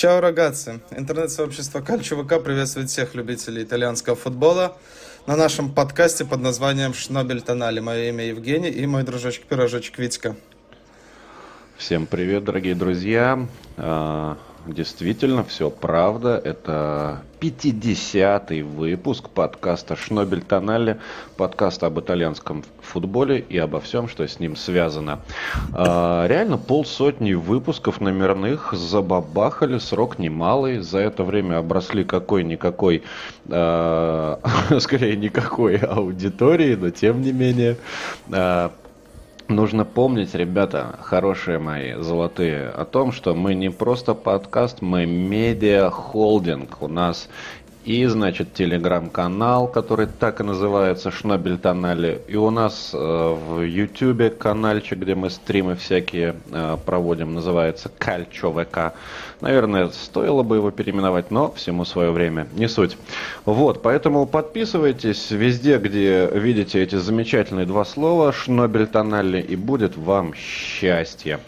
Чао, рогатцы! Интернет-сообщество Кальчо приветствует всех любителей итальянского футбола на нашем подкасте под названием «Шнобель Тонали». Мое имя Евгений и мой дружочек-пирожочек Витька. Всем привет, дорогие друзья! Действительно, все правда. Это 50-й выпуск подкаста «Шнобель Тонале», подкаста об итальянском футболе и обо всем, что с ним связано. А, реально полсотни выпусков номерных забабахали, срок немалый. За это время обросли какой-никакой, а, скорее никакой аудитории, но тем не менее. А, Нужно помнить, ребята, хорошие мои, золотые, о том, что мы не просто подкаст, мы медиа-холдинг. У нас и, значит, телеграм-канал, который так и называется Шнобель Тонали. И у нас э, в Ютубе каналчик, где мы стримы всякие э, проводим, называется Кальчо ВК. Наверное, стоило бы его переименовать, но всему свое время, не суть. Вот, поэтому подписывайтесь везде, где видите эти замечательные два слова Шнобель Тонали, и будет вам счастье.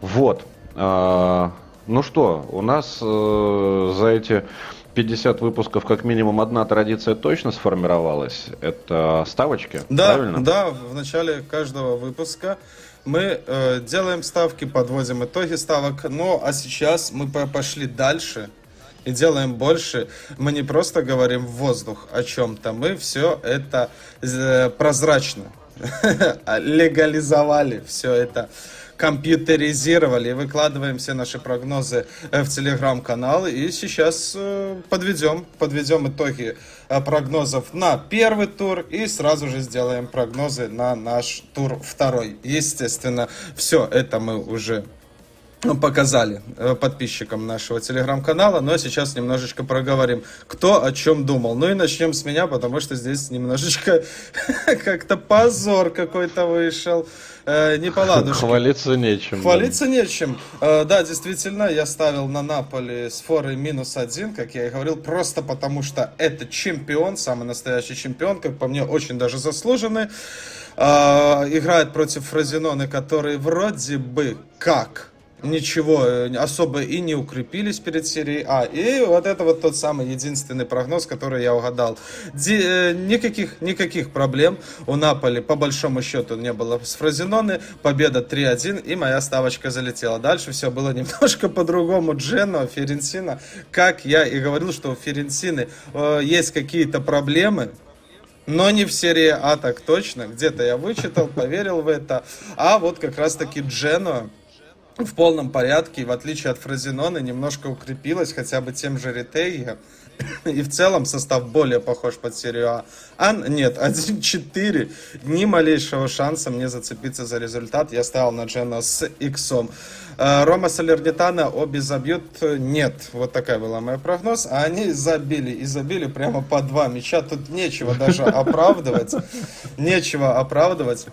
Вот. Э, ну что, у нас э, за эти 50 выпусков как минимум одна традиция точно сформировалась. Это ставочки, да, правильно? Да, в начале каждого выпуска мы э, делаем ставки, подводим итоги ставок. Ну, а сейчас мы пошли дальше и делаем больше. Мы не просто говорим в воздух о чем-то, мы все это э, прозрачно легализовали все это компьютеризировали выкладываем все наши прогнозы э, в телеграм-канал. И сейчас э, подведем, подведем итоги э, прогнозов на первый тур и сразу же сделаем прогнозы на наш тур второй. Естественно, все это мы уже показали подписчикам нашего телеграм-канала, но сейчас немножечко проговорим, кто о чем думал. Ну и начнем с меня, потому что здесь немножечко как-то позор какой-то вышел э, не поладушки. Хвалиться нечем. Хвалиться да. нечем. Э, да, действительно, я ставил на Наполи с форой минус один, как я и говорил, просто потому что это чемпион, самый настоящий чемпион, как по мне, очень даже заслуженный. Э, играет против Фразиноны, который вроде бы как ничего э, особо и не укрепились перед серией А. И вот это вот тот самый единственный прогноз, который я угадал. Ди, э, никаких, никаких проблем у Наполи по большому счету не было с Фразиноны. Победа 3-1 и моя ставочка залетела. Дальше все было немножко по-другому. Джено, Ференсина, как я и говорил, что у Ференсины э, есть какие-то проблемы, но не в серии А так точно. Где-то я вычитал, поверил в это. А вот как раз-таки Джено в полном порядке, в отличие от Фразенона, немножко укрепилась хотя бы тем же Ретейя. И в целом состав более похож под серию А. А нет, 1-4. Ни малейшего шанса мне зацепиться за результат. Я ставил на Джена с иксом. Э, Рома Салернитана обе забьют? Нет. Вот такая была моя прогноз. А они забили. И забили прямо по два мяча. Тут нечего даже оправдывать. Нечего оправдывать.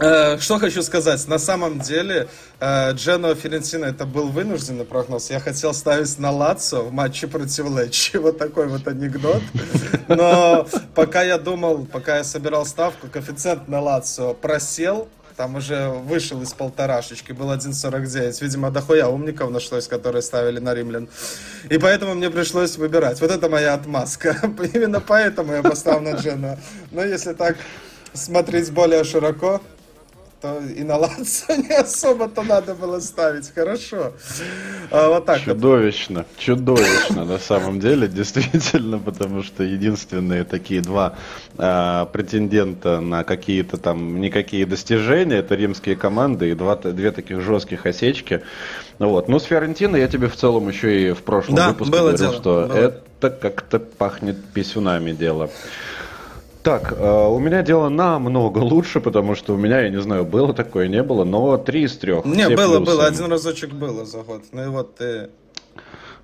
Э, что хочу сказать, на самом деле э, Джено Ферентино это был вынужденный прогноз. Я хотел ставить на Лацо в матче против Лечи. Вот такой вот анекдот. Но пока я думал, пока я собирал ставку, коэффициент на Лацо просел. Там уже вышел из полторашечки, был 1.49. Видимо, дохуя умников нашлось, которые ставили на римлян. И поэтому мне пришлось выбирать. Вот это моя отмазка. Именно поэтому я поставил на Джена. Но если так смотреть более широко, то и на Лацо не особо-то надо было ставить. Хорошо. А, вот так Чудовищно. Вот. Чудовищно на самом деле, действительно, потому что единственные такие два а, претендента на какие-то там никакие достижения, это римские команды и два, две таких жестких осечки. Вот. Ну, с Фиорентино я тебе в целом еще и в прошлом да, выпуске говорил, дело, что было. это как-то пахнет писюнами дело. Так, э, у меня дело намного лучше, потому что у меня, я не знаю, было такое, не было, но три из трех. Не, было, плюсы. было, один разочек было за год. Ну и вот ты...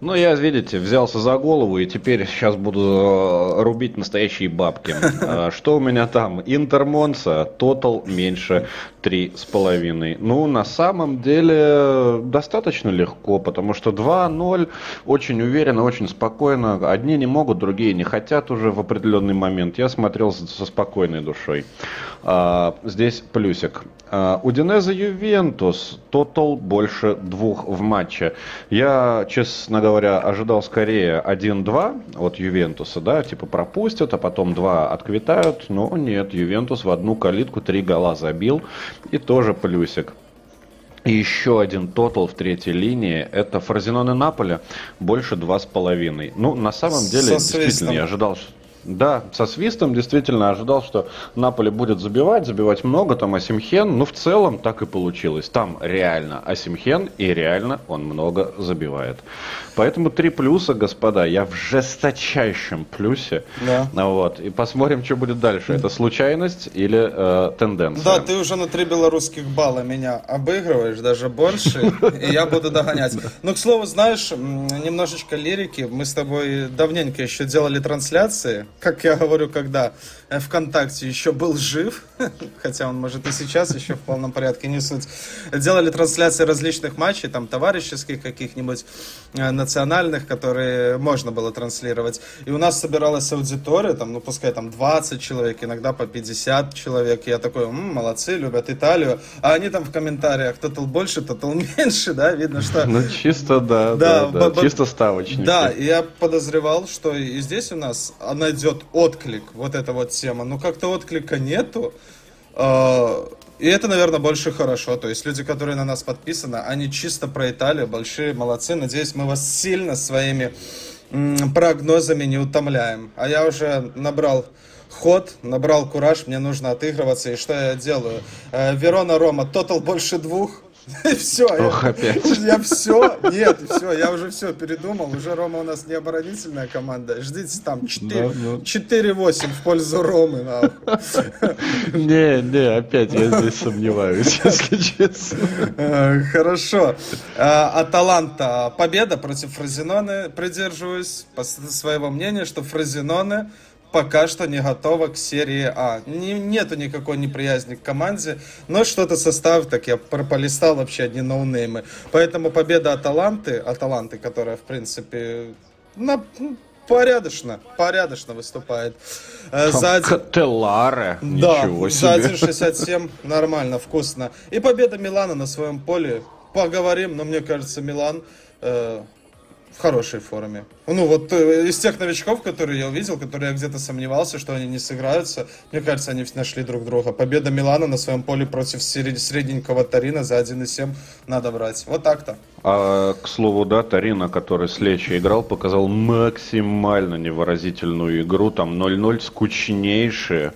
Ну, я, видите, взялся за голову и теперь сейчас буду э, рубить настоящие бабки. А, что у меня там? Интер Монса, тотал меньше 3,5. Ну, на самом деле, достаточно легко, потому что 2-0 очень уверенно, очень спокойно. Одни не могут, другие не хотят уже в определенный момент. Я смотрел со спокойной душой. А, здесь плюсик. А, Удинеза Ювентус, тотал больше двух в матче. Я, честно говоря, ожидал скорее 1-2 от Ювентуса, да, типа пропустят, а потом 2 отквитают, но нет, Ювентус в одну калитку три гола забил, и тоже плюсик. И еще один тотал в третьей линии – это Фразиноне Наполе, больше два с половиной. Ну, на самом деле, Со действительно, я ожидал, что да, со свистом действительно ожидал, что Наполе будет забивать, забивать много, там Асимхен, но в целом так и получилось. Там реально Асимхен, и реально он много забивает. Поэтому три плюса, господа, я в жесточайшем плюсе. Да. Вот, и посмотрим, что будет дальше. Это случайность или э, тенденция? Да, ты уже на три белорусских балла меня обыгрываешь, даже больше, и я буду догонять. Ну, к слову, знаешь, немножечко лирики. Мы с тобой давненько еще делали трансляции как я говорю, когда ВКонтакте еще был жив, хотя он, может, и сейчас еще в полном порядке, не суть, делали трансляции различных матчей, там, товарищеских каких-нибудь, э, национальных, которые можно было транслировать. И у нас собиралась аудитория, там, ну, пускай там 20 человек, иногда по 50 человек. И я такой, м-м, молодцы, любят Италию. А они там в комментариях, тотал больше, тотал меньше, да, видно, что... Ну, чисто, да, да, да, да. чисто ставочники. Да, я подозревал, что и здесь у нас найдет отклик вот эта вот тема. Но как-то отклика нету. А, и это, наверное, больше хорошо. То есть люди, которые на нас подписаны, они чисто про Италию, большие молодцы. Надеюсь, мы вас сильно своими прогнозами не утомляем. А я уже набрал ход, набрал кураж, мне нужно отыгрываться. И что я делаю? Э, Верона Рома, тотал больше двух. Все, Ох, опять. я все, нет, все, я уже все передумал, уже Рома у нас не оборонительная команда, ждите там 4, да, 4-8 в пользу Ромы, Не, не, опять я здесь сомневаюсь, если честно. Э, хорошо, Аталанта победа против Фразиноны, придерживаюсь своего мнения, что Фразиноне пока что не готова к серии А. Не, нету никакой неприязни к команде, но что-то состав, так я полистал вообще одни ноунеймы. Поэтому победа Аталанты, Аталанты, которая, в принципе, на, порядочно, порядочно выступает. Э, за один... Да, себе. за 1.67 нормально, вкусно. И победа Милана на своем поле. Поговорим, но мне кажется, Милан э, в хорошей форме. Ну, вот э, из тех новичков, которые я увидел, которые я где-то сомневался, что они не сыграются, мне кажется, они нашли друг друга. Победа Милана на своем поле против средненького Тарина за 1,7 надо брать. Вот так-то. А, к слову, да, Тарина, который с Лечи играл, показал максимально невыразительную игру. Там 0-0 скучнейшие.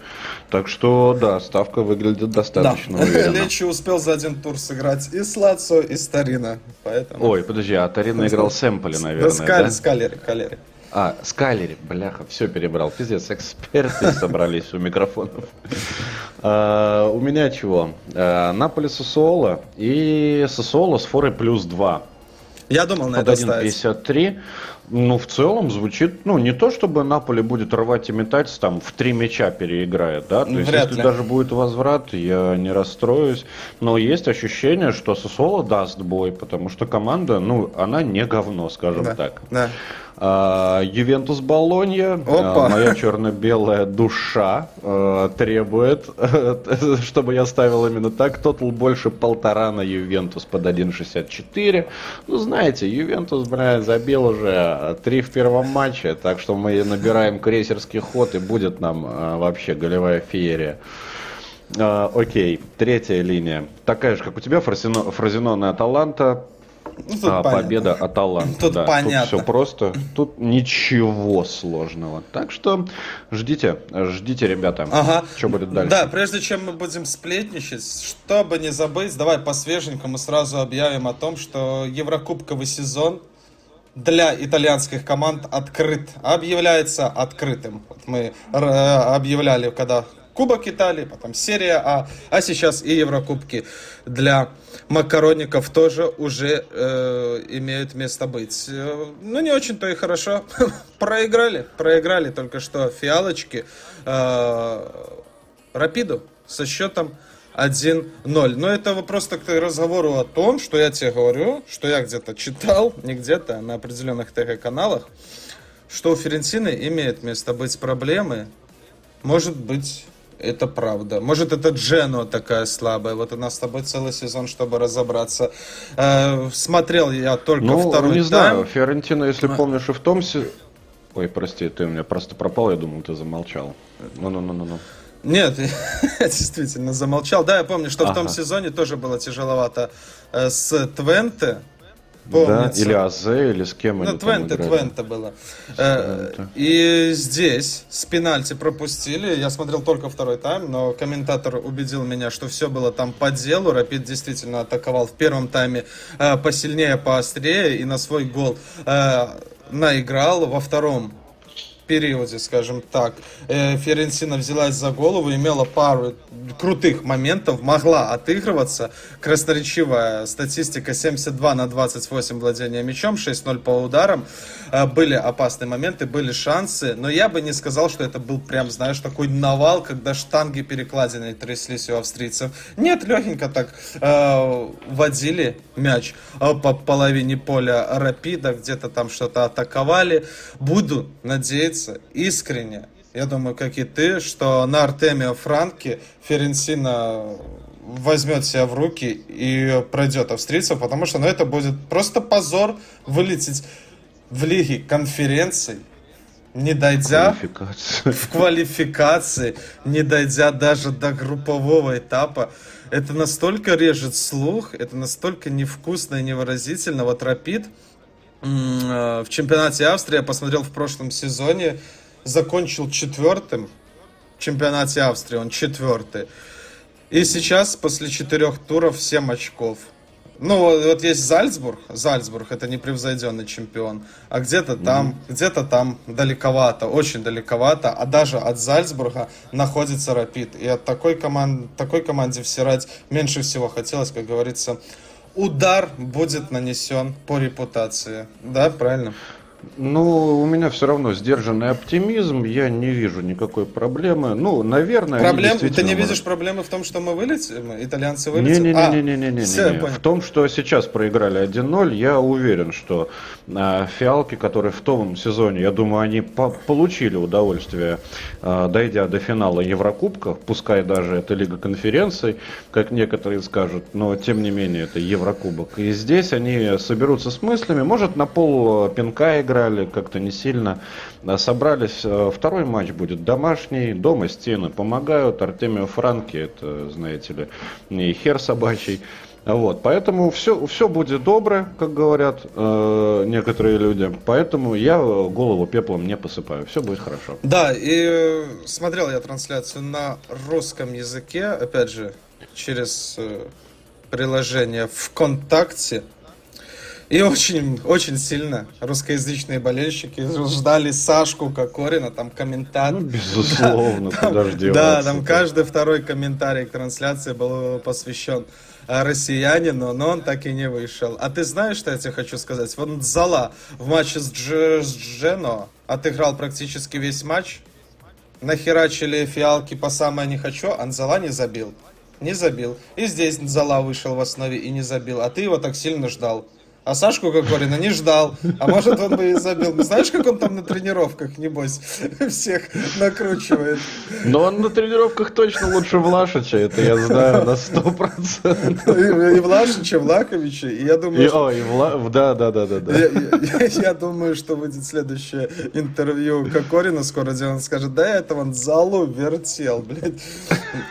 Так что, да, ставка выглядит достаточно да. уверенно. Лечи успел за один тур сыграть и с Лацо, и с Тарина. Поэтому... Ой, подожди, а Тарина играл с Эмполи, наверное, да? Скали, да? Скалери, Калери. А, Скалери, бляха, все перебрал. Пиздец, эксперты собрались у микрофонов. А, у меня чего? А, Наполи Сосуола и Сосуола с форой плюс 2. Я думал на это 1.53. Ну, в целом звучит, ну, не то чтобы Наполе будет рвать и метать, там, в три мяча переиграет, да, то есть, Вряд если ли. даже будет возврат, я не расстроюсь, но есть ощущение, что Сосоло даст бой, потому что команда, ну, она не говно, скажем да. так. Да. А, Ювентус Болонья, а, моя черно-белая душа а, требует, чтобы я ставил именно так. Тотал больше полтора на Ювентус под 1.64. Ну, знаете, Ювентус, бля, забил уже три в первом матче, так что мы набираем крейсерский ход и будет нам вообще голевая феерия. окей, третья линия. Такая же, как у тебя, Фразино, Фразинон и Аталанта. Ну, а, победа Аталанта. Тут да, понятно. Тут все просто. Тут ничего сложного. Так что ждите, ждите, ребята. Ага. Что будет дальше? Да, прежде чем мы будем сплетничать, чтобы не забыть, давай по свеженькому сразу объявим о том, что Еврокубковый сезон для итальянских команд открыт, объявляется открытым. Вот мы объявляли, когда Кубок Италии, потом серия А, а сейчас и Еврокубки для макаронников тоже уже э, имеют место быть. Э, ну, не очень-то и хорошо. проиграли, проиграли только что фиалочки э, Рапиду со счетом 1-0. Но это просто к разговору о том, что я тебе говорю, что я где-то читал, не где-то, а на определенных ТГ-каналах, что у Ферентины имеет место быть проблемы. Может быть, это правда. Может, это Джено такая слабая. Вот у нас с тобой целый сезон, чтобы разобраться. Э, смотрел я только ну, второй не знаю. Фиорентина, если а... помнишь, и в том... Ой, прости, ты у меня просто пропал, я думал, ты замолчал. Ну-ну-ну-ну. Нет, я действительно замолчал. Да, я помню, что ага. в том сезоне тоже было тяжеловато э, с Твенте. Помнится. Да, или Азе, или с кем ну, они Твенте, там Твенте было. Э, и здесь с пенальти пропустили. Я смотрел только второй тайм, но комментатор убедил меня, что все было там по делу. Рапид действительно атаковал в первом тайме э, посильнее, поострее и на свой гол наиграл. Во втором периоде, скажем так, э, Ференсина взялась за голову, имела пару крутых моментов, могла отыгрываться. Красноречивая статистика 72 на 28 владения мячом, 6-0 по ударам. Э, были опасные моменты, были шансы, но я бы не сказал, что это был прям, знаешь, такой навал, когда штанги перекладины тряслись у австрийцев. Нет, легенько так э, водили мяч э, по половине поля Рапида, где-то там что-то атаковали. Буду надеяться, надеяться искренне, я думаю, как и ты, что на Артемио Франке Ференсина возьмет себя в руки и пройдет австрийцев, потому что ну, это будет просто позор вылететь в лиге конференций, не дойдя в квалификации, не дойдя даже до группового этапа. Это настолько режет слух, это настолько невкусно и невыразительно. Вот Рапид, Э, в чемпионате Австрии я посмотрел в прошлом сезоне, закончил четвертым в чемпионате Австрии, он четвертый. И сейчас после четырех туров 7 очков. Ну, вот есть Зальцбург, Зальцбург это непревзойденный чемпион, а где-то там, mm-hmm. где-то там далековато, очень далековато, а даже от Зальцбурга находится Рапид. И от такой, команд, такой команде всирать меньше всего хотелось, как говорится, удар будет нанесен по репутации. Да, правильно? Ну, у меня все равно сдержанный оптимизм, я не вижу никакой проблемы. Ну, наверное, Проблем... Ты не видишь проблемы в том, что мы вылетим? Итальянцы вылетят? Не-не-не-не-не-не. А, в том, что сейчас проиграли 1-0, я уверен, что а, фиалки, которые в том сезоне, я думаю, они по получили удовольствие, а, дойдя до финала Еврокубка, пускай даже это Лига конференций, как некоторые скажут, но тем не менее это Еврокубок. И здесь они соберутся с мыслями, может на пол пинка играли, как-то не сильно собрались. Э, второй матч будет домашний, дома стены помогают, Артемио Франки, это, знаете ли, не хер собачий. Вот, поэтому все, все будет добро, как говорят э, некоторые люди. Поэтому я голову пеплом не посыпаю. Все будет хорошо. Да, и э, смотрел я трансляцию на русском языке, опять же, через э, приложение ВКонтакте. И очень, очень сильно русскоязычные болельщики ждали Сашку Кокорина, там комментарий. Ну, безусловно, да, куда же Да, там каждый второй комментарий к трансляции был посвящен э, россиянину, но он так и не вышел. А ты знаешь, что я тебе хочу сказать? Вот Зала в матче с, Дж... с Джено отыграл практически весь матч. Нахерачили фиалки по самое не хочу, Анзала не забил. Не забил. И здесь Зала вышел в основе и не забил. А ты его так сильно ждал. А Сашку Кокорина не ждал. А может, он бы и забил. Ну, знаешь, как он там на тренировках, небось, всех накручивает? Но он на тренировках точно лучше Влашича, это я знаю на сто процентов. И Влашича, Влаховича, и я думаю... И, что... О, и Вла... да, да, да, да. да. Я, я, я думаю, что выйдет следующее интервью Кокорина скоро, где он скажет, да, это он залу вертел, блядь.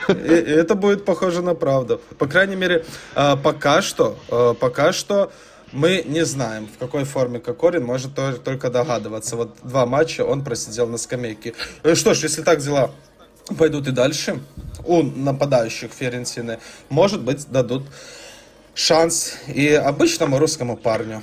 И, и это будет похоже на правду. По крайней мере, а, пока что, а, пока что мы не знаем, в какой форме Кокорин, может только догадываться. Вот два матча он просидел на скамейке. Э, что ж, если так дела пойдут и дальше, у нападающих Ференсины, может быть, дадут шанс и обычному русскому парню.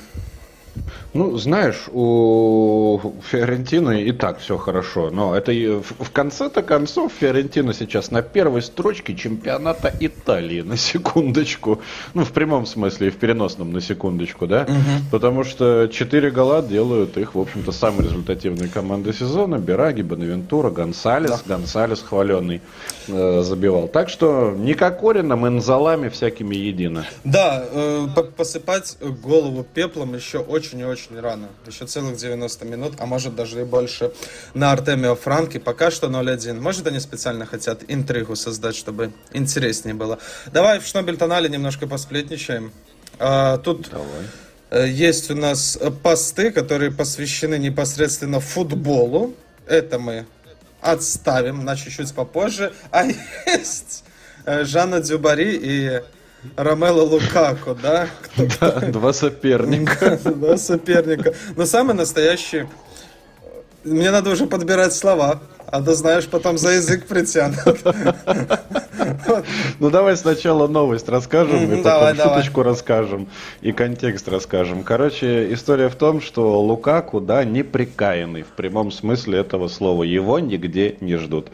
Ну, знаешь, у Фиорентины и так все хорошо, но это в конце-то концов Фиорентина сейчас на первой строчке чемпионата Италии, на секундочку. Ну, в прямом смысле и в переносном на секундочку, да? Угу. Потому что 4 гола делают их, в общем-то, самые результативные команды сезона. Бераги, Бонавентура, Гонсалес. Да. Гонсалес хваленный э, забивал. Так что не Кокорином, инзалами всякими едино. Да, э, посыпать голову пеплом еще очень и очень очень рано. Еще целых 90 минут, а может даже и больше на Артемио Франке. Пока что 0-1. Может, они специально хотят интригу создать, чтобы интереснее было. Давай в Шнобель-тонале немножко посплетничаем. А, тут Давай. Э, есть у нас посты, которые посвящены непосредственно футболу. Это мы отставим на чуть-чуть попозже. А есть э, Жанна Дюбари и Ромело Лукако, да? да два соперника. Два соперника. Но самый настоящий... Мне надо уже подбирать слова. А ты знаешь, потом за язык притянут. Ну давай сначала новость расскажем, и потом шуточку расскажем, и контекст расскажем. Короче, история в том, что Лукаку, да, неприкаянный в прямом смысле этого слова. Его нигде не ждут.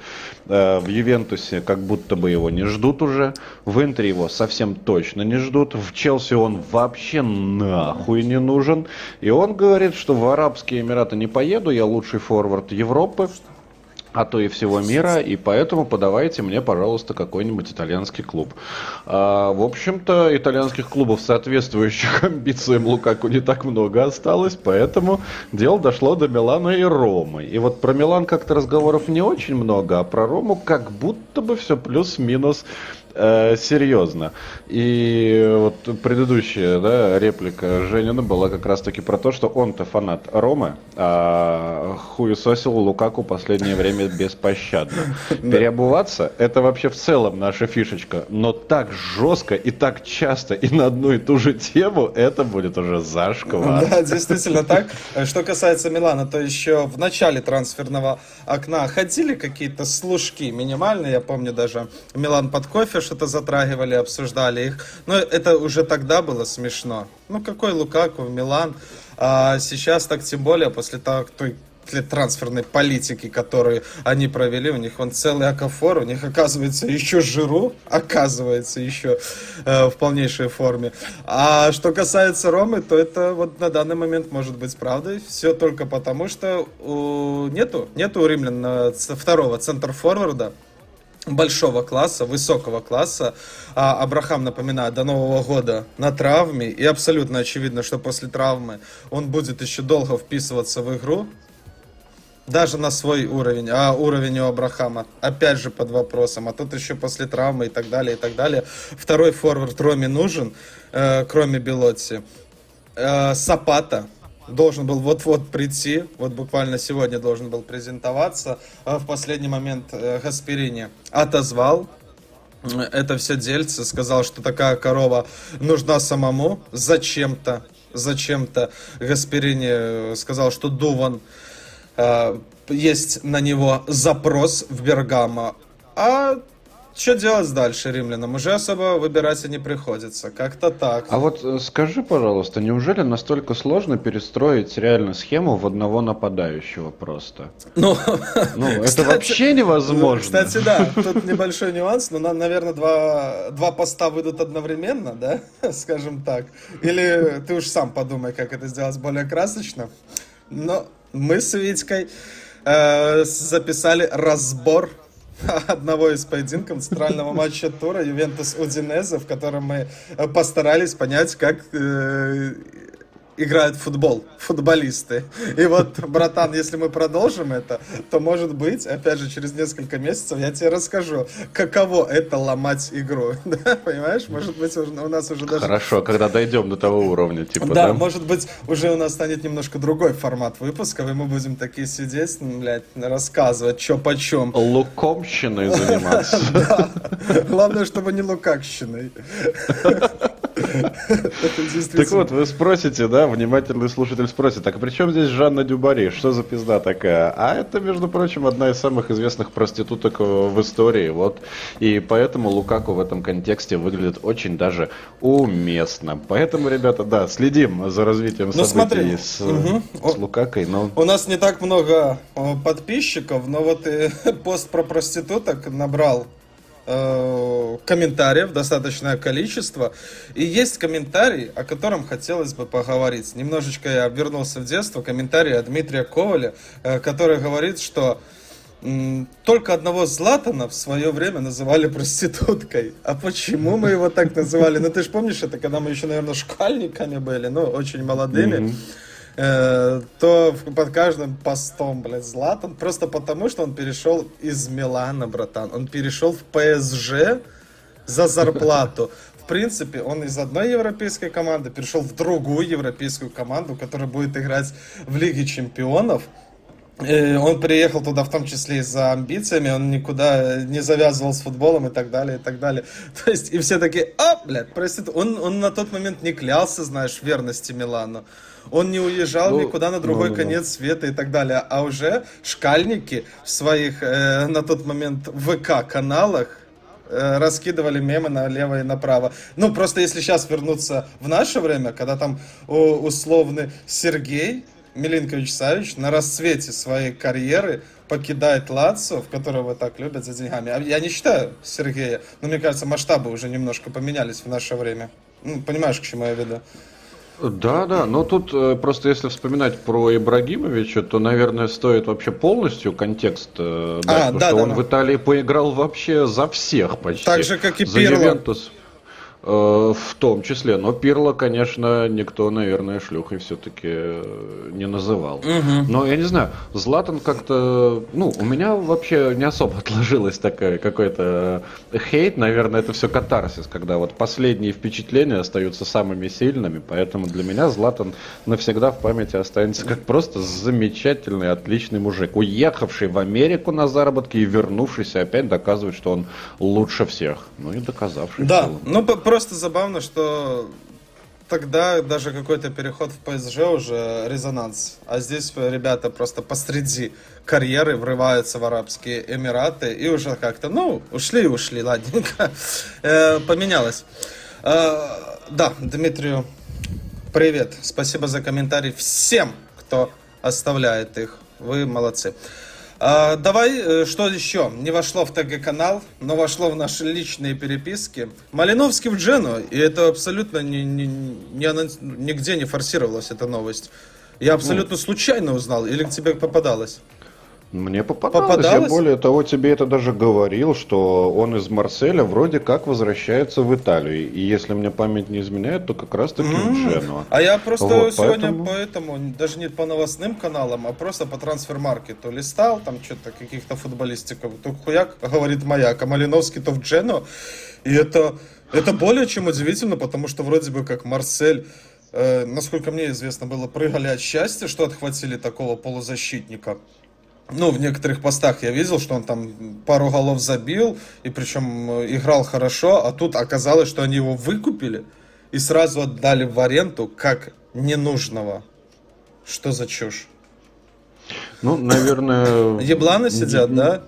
Э, в Ювентусе как будто бы его не ждут уже. В Интере его совсем точно не ждут. В Челси он вообще нахуй не нужен. И он говорит, что в Арабские Эмираты не поеду, я лучший форвард Европы а то и всего мира, и поэтому подавайте мне, пожалуйста, какой-нибудь итальянский клуб. А, в общем-то, итальянских клубов, соответствующих амбициям Лукаку, не так много осталось, поэтому дело дошло до Милана и Ромы. И вот про Милан как-то разговоров не очень много, а про Рому как будто бы все плюс-минус э, серьезно. И вот предыдущая да, реплика Женина была как раз-таки про то, что он-то фанат Ромы, а хуесосил Лукаку последнее время беспощадно. Переобуваться – это вообще в целом наша фишечка, но так жестко и так часто и на одну и ту же тему это будет уже зашквар. Да, действительно так. Что касается Милана, то еще в начале трансферного окна ходили какие-то служки минимальные, я помню даже Милан под кофе что-то затрагивали, обсуждали их. Но это уже тогда было смешно. Ну, какой Лукаку Милан? А сейчас так тем более, после того, той трансферной политики, которую они провели, у них он целый акафор, у них оказывается еще жиру, оказывается еще э, в полнейшей форме. А что касается Ромы, то это вот на данный момент может быть правдой. Все только потому, что у... нету, нету у римлян э, второго центр-форварда, большого класса, высокого класса. А Абрахам, напоминаю, до Нового года на травме. И абсолютно очевидно, что после травмы он будет еще долго вписываться в игру. Даже на свой уровень. А уровень у Абрахама опять же под вопросом. А тут еще после травмы и так далее, и так далее. Второй форвард Роме нужен, э, кроме Белотти. Э, Сапата должен был вот-вот прийти, вот буквально сегодня должен был презентоваться. А в последний момент э, Гасперини отозвал это все дельце, сказал, что такая корова нужна самому зачем-то. Зачем-то Гасперини э, сказал, что Дуван э, есть на него запрос в Бергамо. А что делать дальше римлянам? Уже особо выбирать и не приходится. Как-то так. А вот э, скажи, пожалуйста, неужели настолько сложно перестроить реально схему в одного нападающего просто? Ну, ну это кстати, вообще невозможно. Кстати, да, тут небольшой нюанс, но, наверное, два, два поста выйдут одновременно, да, скажем так. Или ты уж сам подумай, как это сделать более красочно. Но мы с Витькой э, записали разбор одного из поединков центрального матча тура Ювентус Удинезе, в котором мы э, постарались понять, как э, играют в футбол, футболисты. И вот, братан, если мы продолжим это, то, может быть, опять же, через несколько месяцев я тебе расскажу, каково это ломать игру. Да, понимаешь? Может быть, у нас уже даже... Хорошо, когда дойдем до того уровня, типа, да? Да, может быть, уже у нас станет немножко другой формат выпусков, и мы будем такие сидеть, блядь, рассказывать, что почем. Лукомщиной заниматься. Главное, чтобы не лукакщиной. Так вот, вы спросите, да, внимательный слушатель спросит, так при чем здесь Жанна Дюбари? Что за пизда такая? А это, между прочим, одна из самых известных проституток в истории. Вот. И поэтому Лукаку в этом контексте выглядит очень даже уместно. Поэтому, ребята, да, следим за развитием ну, событий с, угу. с Лукакой. Но... У нас не так много подписчиков, но вот и пост про проституток набрал э, комментариев, достаточное количество. И есть комментарий, о котором хотелось бы поговорить. Немножечко я вернулся в детство. Комментарий от Дмитрия Коваля, э, который говорит, что только одного Златана в свое время называли проституткой. А почему мы его так называли? Ну, ты же помнишь, это когда мы еще, наверное, школьниками были, ну, очень молодыми. Mm-hmm. Э, то под каждым постом, блядь, Златан, просто потому, что он перешел из Милана, братан. Он перешел в ПСЖ за зарплату. В принципе, он из одной европейской команды перешел в другую европейскую команду, которая будет играть в Лиге Чемпионов. И он приехал туда в том числе и за амбициями, он никуда не завязывал с футболом и так далее, и так далее. То есть, и все такие, а, блядь, простите, он, он на тот момент не клялся, знаешь, верности Милану. Он не уезжал ну, никуда на другой ну, ну, конец света и так далее. А уже шкальники в своих э, на тот момент ВК-каналах э, раскидывали мемы налево и направо. Ну, просто если сейчас вернуться в наше время, когда там условный Сергей Милинкович Савич на расцвете своей карьеры покидает Лацо, в которого так любят за деньгами. А я не считаю Сергея, но мне кажется, масштабы уже немножко поменялись в наше время. Ну, понимаешь, к чему я веду? Да, да, но тут э, просто если вспоминать про Ибрагимовича, то, наверное, стоит вообще полностью контекст э, дать, а, потому да, что да, он да. в Италии поиграл вообще за всех почти. Так же, как и за Пирло. Ювентус. Э, в том числе. Но Пирло, конечно, никто, наверное, шлюхой все-таки э, не называл. Угу. Но я не знаю, Златан как-то... Ну, у меня вообще не особо отложилось такое какой-то хейт. Наверное, это все катарсис, когда вот последние впечатления остаются самыми сильными. Поэтому для меня Златан навсегда в памяти останется как просто замечательный, отличный мужик. Уехавший в Америку на заработки и вернувшийся опять доказывает, что он лучше всех. Ну и доказавший. Да, ну просто забавно, что тогда даже какой-то переход в ПСЖ уже резонанс. А здесь ребята просто посреди карьеры врываются в Арабские Эмираты и уже как-то, ну, ушли и ушли, ладненько. Э, поменялось. Э, да, Дмитрию, привет. Спасибо за комментарий всем, кто оставляет их. Вы молодцы. А, давай, э, что еще? Не вошло в ТГ-канал, но вошло в наши личные переписки. Малиновский в Джену, и это абсолютно не, не, не, нигде не форсировалась эта новость. Я абсолютно ну. случайно узнал, или к тебе попадалось? Мне попадалось. попадалось. Я более того тебе это даже говорил, что он из Марселя вроде как возвращается в Италию. И если мне память не изменяет, то как раз таки mm. в Дженуа. А я просто вот, сегодня поэтому... поэтому, даже не по новостным каналам, а просто по трансфер-маркету листал, там что-то каких-то футболистиков. То хуяк, говорит маяк, а Малиновский то в Джену. И это, это более чем удивительно, потому что вроде бы как Марсель э, насколько мне известно было, прыгали от счастья, что отхватили такого полузащитника ну, в некоторых постах я видел, что он там пару голов забил, и причем э, играл хорошо, а тут оказалось, что они его выкупили и сразу отдали в аренду как ненужного. Что за чушь? Ну, наверное... Ебланы сидят, да?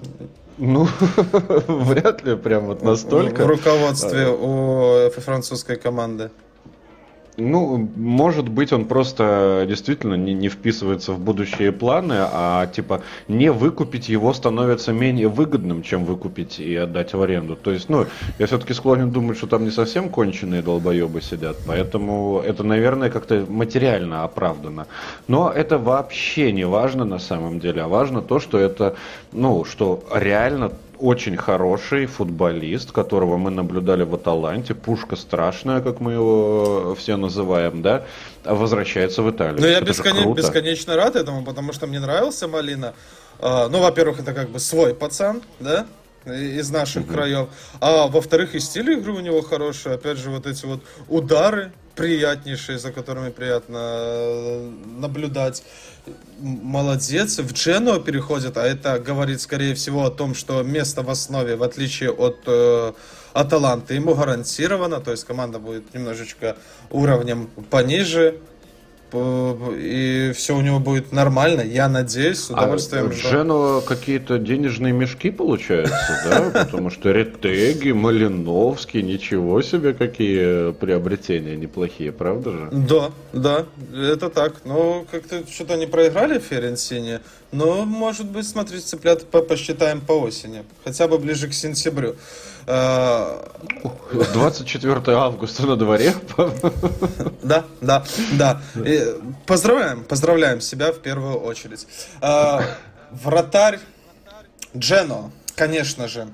Ну, вряд ли прям вот настолько. В руководстве у французской команды. Ну, может быть, он просто действительно не, не вписывается в будущие планы, а типа не выкупить его становится менее выгодным, чем выкупить и отдать в аренду. То есть, ну, я все-таки склонен думать, что там не совсем конченые долбоебы сидят, поэтому это, наверное, как-то материально оправдано. Но это вообще не важно на самом деле, а важно то, что это, ну, что реально очень хороший футболист, которого мы наблюдали в Аталанте, пушка страшная, как мы его все называем, да, возвращается в Италию. Ну, я бескон... бесконечно рад этому, потому что мне нравился Малина. А, ну, во-первых, это как бы свой пацан, да, из наших угу. краев. А во-вторых, и стиль игры у него хороший. Опять же, вот эти вот удары приятнейшие, за которыми приятно э, наблюдать. Молодец. В Джену переходит, а это говорит, скорее всего, о том, что место в основе, в отличие от э, Аталанты, ему гарантировано. То есть команда будет немножечко уровнем пониже и все у него будет нормально, я надеюсь, с а удовольствием. А Дженова какие-то денежные мешки получаются, да? Потому что Ретеги, Малиновский, ничего себе, какие приобретения неплохие, правда же? Да, да, это так. Но как-то что-то не проиграли в Ференсине. Но, может быть, смотрите, цыплят посчитаем по осени. Хотя бы ближе к сентябрю. 24 августа на дворе. Да, да, да. Поздравляем, поздравляем себя в первую очередь. А, вратарь Джено, конечно же.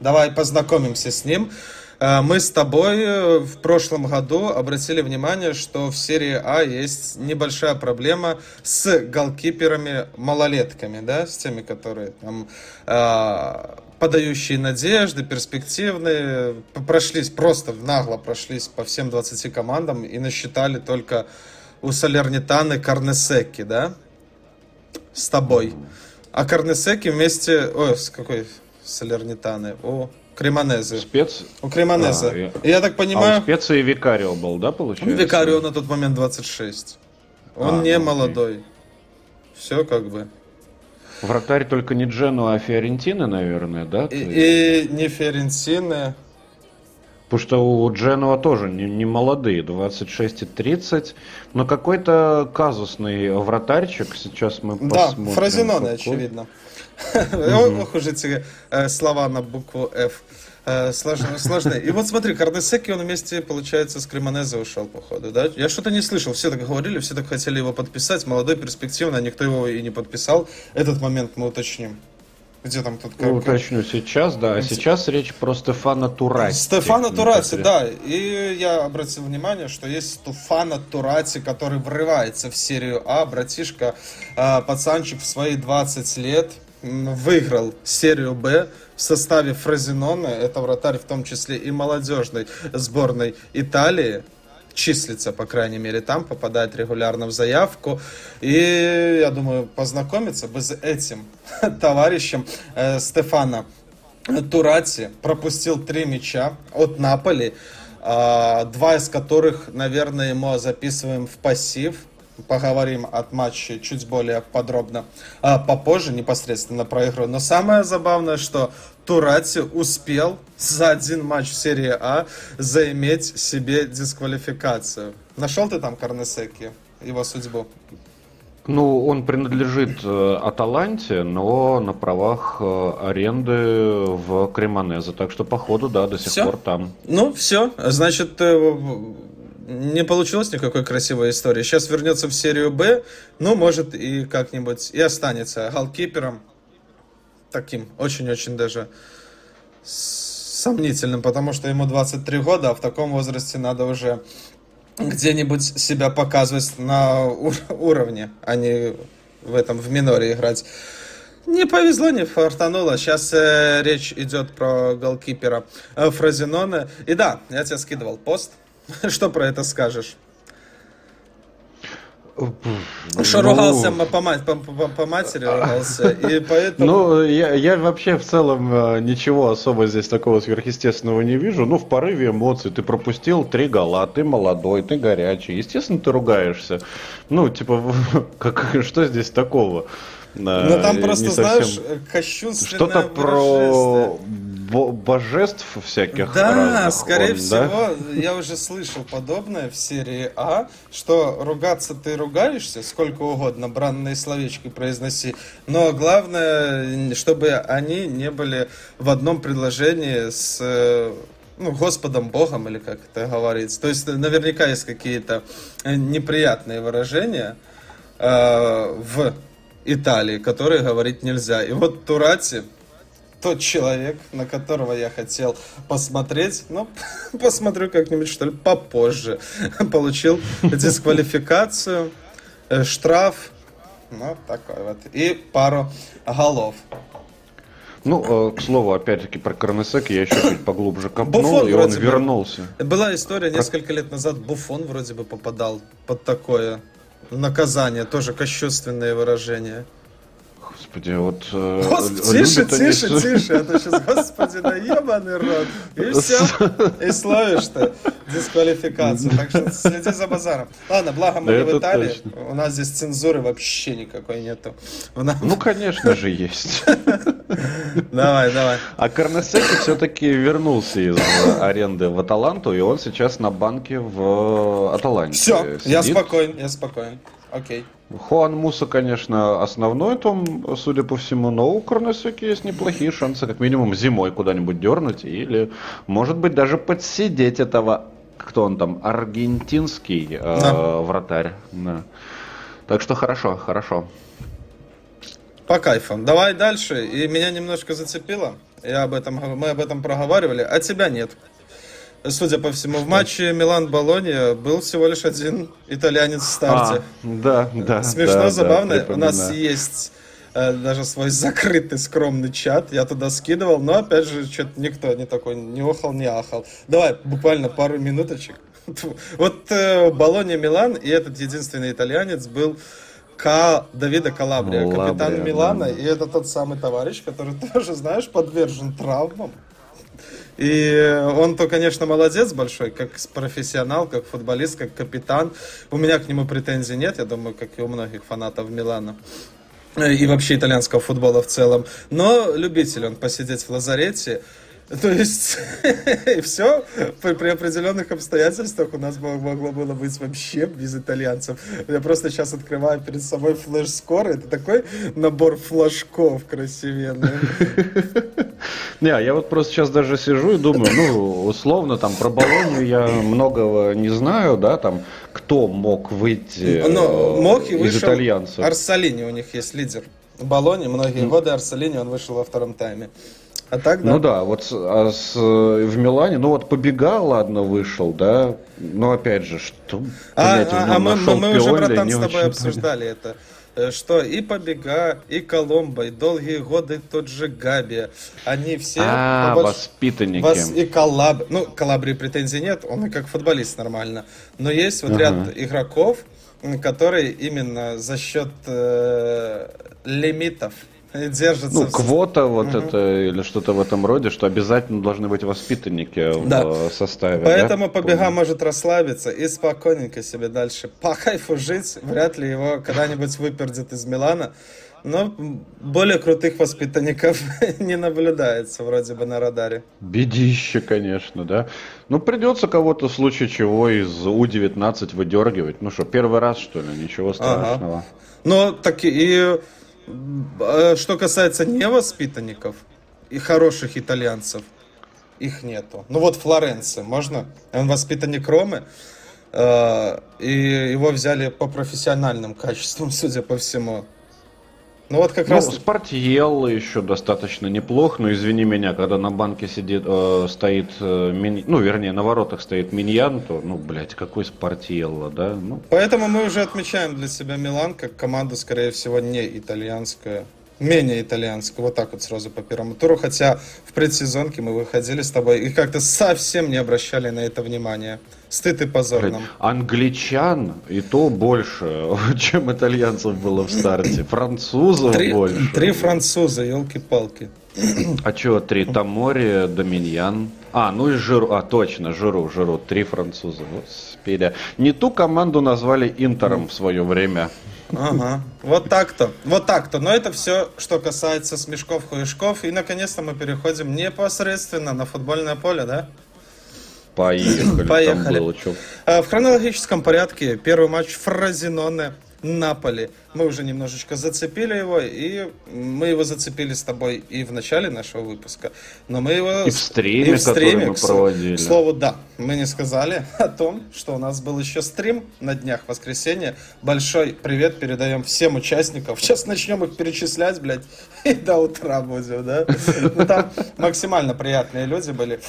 Давай познакомимся с ним. А, мы с тобой в прошлом году обратили внимание, что в серии А есть небольшая проблема с голкиперами-малолетками, да, с теми, которые там а, подающие надежды, перспективные, прошлись, просто нагло прошлись по всем 20 командам и насчитали только у Салернитаны Карнесеки, да? С тобой. А Карнесеки вместе... Ой, с какой Салернитаны? У Кремонезы. Спец? У Кремонеза. А, я... я так понимаю... А у Специи Викарио был, да, получается? Викарио на тот момент 26. Он а, не ну, молодой. Все как бы. Вратарь только не Джену, а Фиорентины, наверное, да? И, и не Фиорентины. Потому что у Дженуа тоже не, не молодые, 26 и 30. Но какой-то казусный вратарчик. Сейчас мы да, посмотрим. Да, Фразиноне, очевидно. Ох уж эти э, слова на букву F. Э, сложно, сложно. И вот смотри, Карнесеки, он вместе, получается, с Кремонезе ушел, походу, да? Я что-то не слышал, все так говорили, все так хотели его подписать, молодой, перспективный, а никто его и не подписал. Этот момент мы уточним. Где там тут как, Уточню сейчас, да. А сейчас речь про Стефана Турати. Стефана Турати, да. И я обратил внимание, что есть Стефана Турати, который врывается в серию А. Братишка, э, пацанчик в свои 20 лет выиграл серию Б в составе Фразинона, это вратарь в том числе и молодежной сборной Италии, числится, по крайней мере, там, попадает регулярно в заявку. И, я думаю, познакомиться бы с этим товарищем э, Стефана Турати. Пропустил три мяча от Наполи, э, два из которых, наверное, ему записываем в пассив поговорим от матча чуть более подробно а, попозже, непосредственно про игру. Но самое забавное, что Турати успел за один матч в серии А заиметь себе дисквалификацию. Нашел ты там Карнесеки, его судьбу? Ну, он принадлежит э, Аталанте, но на правах э, аренды в Кремонезе. Так что, походу, да, до сих все? пор там. Ну, все. Значит, э, не получилось никакой красивой истории. Сейчас вернется в серию Б, ну, может, и как-нибудь и останется голкипером. Таким, очень-очень даже сомнительным, потому что ему 23 года, а в таком возрасте надо уже где-нибудь себя показывать на уровне, а не в этом, в миноре играть. Не повезло, не фартануло. Сейчас э, речь идет про голкипера э, Фразенона. И да, я тебе скидывал пост. Что про это скажешь? Что ну, ругался по, мать, по, по, по матери ругался, и поэтому... Ну, я, я вообще в целом э, ничего особо здесь такого сверхъестественного не вижу. Ну, в порыве эмоций ты пропустил три гола, ты молодой, ты горячий. Естественно, ты ругаешься. Ну, типа, как, что здесь такого? Ну, там просто, совсем... знаешь, кощунственное Что-то про божеств всяких. Да, разных скорее он, всего, да? я уже слышал подобное в серии А, что ругаться ты ругаешься, сколько угодно, бранные словечки произноси, но главное, чтобы они не были в одном предложении с ну, Господом Богом, или как это говорится. То есть наверняка есть какие-то неприятные выражения э, в Италии, которые говорить нельзя. И вот Турати, тот человек, на которого я хотел посмотреть, ну, посмотрю как-нибудь, что ли, попозже. Получил дисквалификацию, э, штраф, ну, такой вот, и пару голов. Ну, э, к слову, опять-таки про Корнесек я еще чуть поглубже копнул, Буфон и он вернулся. Была история несколько лет назад, Буфон вроде бы попадал под такое наказание, тоже кощунственное выражение. Господи, вот... Э, Господи, тише, тише, они... тише, а то сейчас, господи, да ебаный рот. И все, и словишь ты дисквалификацию. Так что следи за базаром. Ладно, благо мы в Италии. Точно. У нас здесь цензуры вообще никакой нету. Нас... Ну, конечно же, есть. Давай, давай. А Карнесеки все-таки вернулся из аренды в Аталанту, и он сейчас на банке в Аталанте. Все, я спокоен, я спокоен. Окей. Хуан Муса, конечно, основной том, судя по всему, но у Корнесеки есть неплохие шансы, как минимум зимой куда-нибудь дернуть или, может быть, даже подсидеть этого, кто он там, аргентинский э, да. вратарь. Да. Так что хорошо, хорошо. По кайфам. Давай дальше. И меня немножко зацепило. Я об этом, мы об этом проговаривали, а тебя нет судя по всему, в матче Милан-Болония был всего лишь один итальянец в старте. А, да, да. Смешно, да, забавно. Да, У нас есть э, даже свой закрытый скромный чат. Я туда скидывал, но опять же, что-то никто не такой не охал, не ахал. Давай, буквально пару минуточек. Вот э, Болония Милан и этот единственный итальянец был К. Давида Калабрия, капитан Милана, и это тот самый товарищ, который тоже, знаешь, подвержен травмам. И он то, конечно, молодец большой, как профессионал, как футболист, как капитан. У меня к нему претензий нет, я думаю, как и у многих фанатов Милана и вообще итальянского футбола в целом. Но любитель он посидеть в лазарете. То есть, все, при, при определенных обстоятельствах у нас могло было быть вообще без итальянцев. Я просто сейчас открываю перед собой флеш-скор, это такой набор флажков красивенный. Не, я вот просто сейчас даже сижу и думаю, ну, условно, там, про Болонию я многого не знаю, да, там, кто мог выйти Но мог и из вышел итальянцев. Арсалини у них есть лидер. Болони многие годы Арсалини, он вышел во втором тайме. А так, да? Ну да, вот а с, в Милане, ну вот побега, ладно, вышел, да, но опять же, что а, понять, а, а мы, мы, мы уже, братан, с тобой обсуждали понятно. это э, что и Побега, и Коломбо, и долгие годы тот же Габи, они все... А, побольш... воспитанники. Вас... И Калаб... Ну, Калабри претензий нет, он и как футболист нормально. Но есть вот uh-huh. ряд игроков, которые именно за счет э, лимитов держится. Ну, квота вот угу. это или что-то в этом роде, что обязательно должны быть воспитанники да. в составе. Поэтому да? побега может расслабиться и спокойненько себе дальше по кайфу жить. Вряд ли его когда-нибудь выпердят из Милана. Но более крутых воспитанников не наблюдается вроде бы на радаре. Бедище, конечно, да. Ну, придется кого-то в случае чего из У-19 выдергивать. Ну что, первый раз, что ли? Ничего страшного. Ага. Ну, так и Э, что касается невоспитанников и хороших итальянцев, их нету. Ну вот Флоренция, можно? Он воспитанник Ромы, э, и его взяли по профессиональным качествам, судя по всему. Ну вот как ну, раз... Спортьелло еще достаточно неплох, но извини меня, когда на банке сидит, э, стоит, э, мини... ну вернее на воротах стоит Миньян, то, ну, блядь, какой Спортьелло, да? Ну... Поэтому мы уже отмечаем для себя Милан как команда, скорее всего, не итальянская менее итальянского, вот так вот сразу по первому туру, хотя в предсезонке мы выходили с тобой и как-то совсем не обращали на это внимания. Стыд и позор нам. Англичан и то больше, чем итальянцев было в старте. Французов три, больше. Три француза, елки-палки. А что, три? Тамори, Доминьян. А, ну и Жиру. А, точно, Жиру, Жиру. Три француза. Господи. Не ту команду назвали Интером в свое время. Ага, вот так-то, вот так-то. Но это все, что касается смешков, хуешков. И, наконец-то, мы переходим непосредственно на футбольное поле, да? Поехали. Поехали. Было, э, в хронологическом порядке первый матч Фразиноне Наполи. Мы уже немножечко зацепили его, и мы его зацепили с тобой и в начале нашего выпуска, но мы его... И в стриме, и в стриме который мы проводили. К слову, да, мы не сказали о том, что у нас был еще стрим на днях воскресенья. Большой привет передаем всем участникам. Сейчас начнем их перечислять, блядь, и до утра будем, да? Ну, там максимально приятные люди были.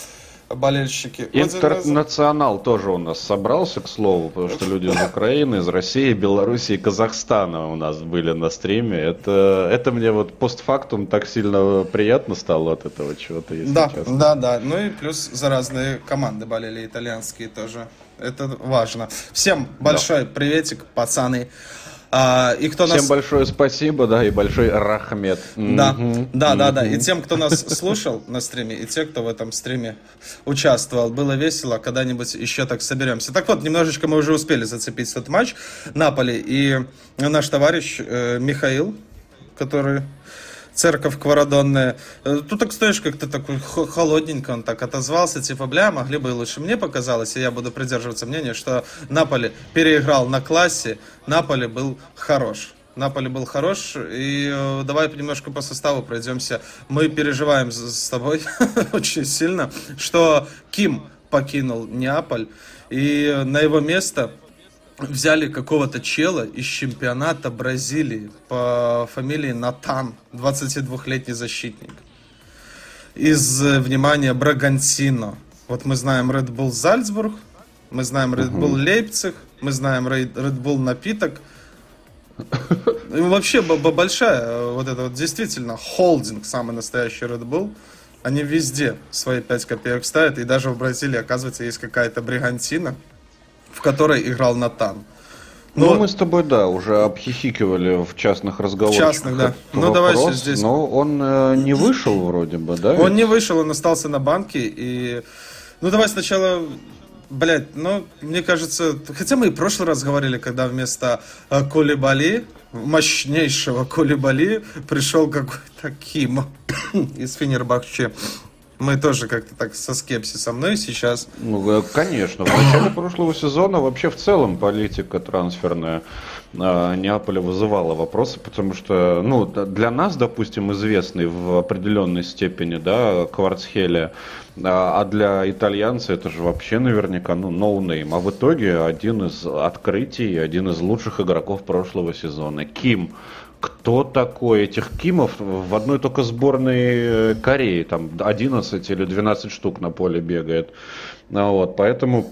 Болельщики. Интернационал тоже у нас собрался, к слову, потому что люди из Украины, из России, Беларуси и Казахстана у нас были на стриме. Это, это мне вот постфактум так сильно приятно стало от этого чего-то, если да, честно. Да, да, ну и плюс за разные команды болели итальянские тоже. Это важно. Всем большой да. приветик, пацаны. А, и кто Всем нас... большое спасибо, да, и большой рахмет. Да, mm-hmm. да, да, да. И тем, кто нас слушал на стриме, и те, кто в этом стриме участвовал. Было весело, когда-нибудь еще так соберемся. Так вот, немножечко мы уже успели зацепить этот матч Наполи. И наш товарищ э, Михаил, который церковь кварадонная. Э, тут так стоишь как-то такой холодненько он так отозвался, типа, бля, могли бы и лучше. Мне показалось, и я буду придерживаться мнения, что Наполи переиграл на классе, Наполи был хорош. Наполи был хорош. И э, давай немножко по составу пройдемся. Мы переживаем с тобой очень сильно, что Ким покинул Неаполь. И на его место взяли какого-то чела из чемпионата Бразилии по фамилии Натан, 22-летний защитник. Из, э, внимания, Брагантино. Вот мы знаем Red Bull Зальцбург, мы знаем Red Bull Лейпциг, мы знаем Red Bull напиток. И вообще большая, э, вот это вот действительно холдинг, самый настоящий Red Bull. Они везде свои 5 копеек ставят, и даже в Бразилии, оказывается, есть какая-то Бригантина, в которой играл Натан. Но... Ну, мы с тобой, да, уже обхихикивали в частных разговорах. В частных, да. Ну, давай здесь. Но он э, не вышел вроде бы, да? Он ведь? не вышел, он остался на банке. И... Ну, давай сначала Блять, ну, мне кажется, хотя мы и в прошлый раз говорили, когда вместо э, Колебали, мощнейшего Колебали, пришел какой-то Ким из Фенербахче мы тоже как-то так со скепсисом, но и сейчас. Ну, э, конечно. В начале прошлого сезона вообще в целом политика трансферная э, Неаполя вызывала вопросы, потому что, ну, для нас, допустим, известный в определенной степени, да, Кварцхелия, а для итальянца это же вообще наверняка, ну, ноунейм. Ну а в итоге один из открытий, один из лучших игроков прошлого сезона, Ким, кто такой этих Кимов в одной только сборной э, Кореи, там 11 или 12 штук на поле бегает. А вот, поэтому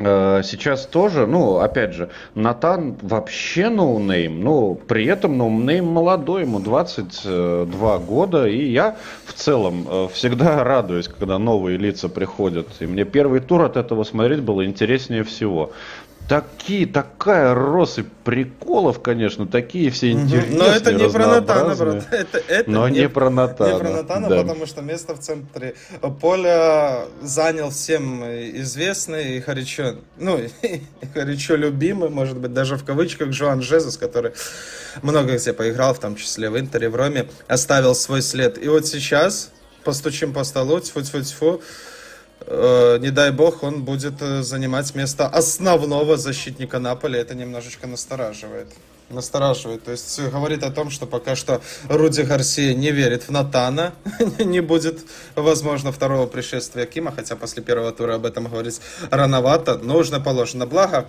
э, Сейчас тоже, ну, опять же, Натан вообще ноунейм, но при этом ноунейм молодой, ему 22 года, и я в целом э, всегда радуюсь, когда новые лица приходят. И мне первый тур от этого смотреть было интереснее всего такие, такая россыпь приколов, конечно, такие все интересные, Но это не про Натана, брат. Это, это Но не, не про Натана. Не про Натана, да. потому что место в центре поля занял всем известный и горячо, ну, и горячо любимый, может быть, даже в кавычках, Жуан Жезус, который много где поиграл, в том числе в Интере, в Роме, оставил свой след. И вот сейчас, постучим по столу, тьфу-тьфу-тьфу, не дай бог, он будет э, занимать место основного защитника Наполи. Это немножечко настораживает. Настораживает. То есть говорит о том, что пока что Руди Гарсия не верит в Натана. не будет, возможно, второго пришествия Кима, хотя после первого тура об этом говорить рановато. Нужно положено. Благо,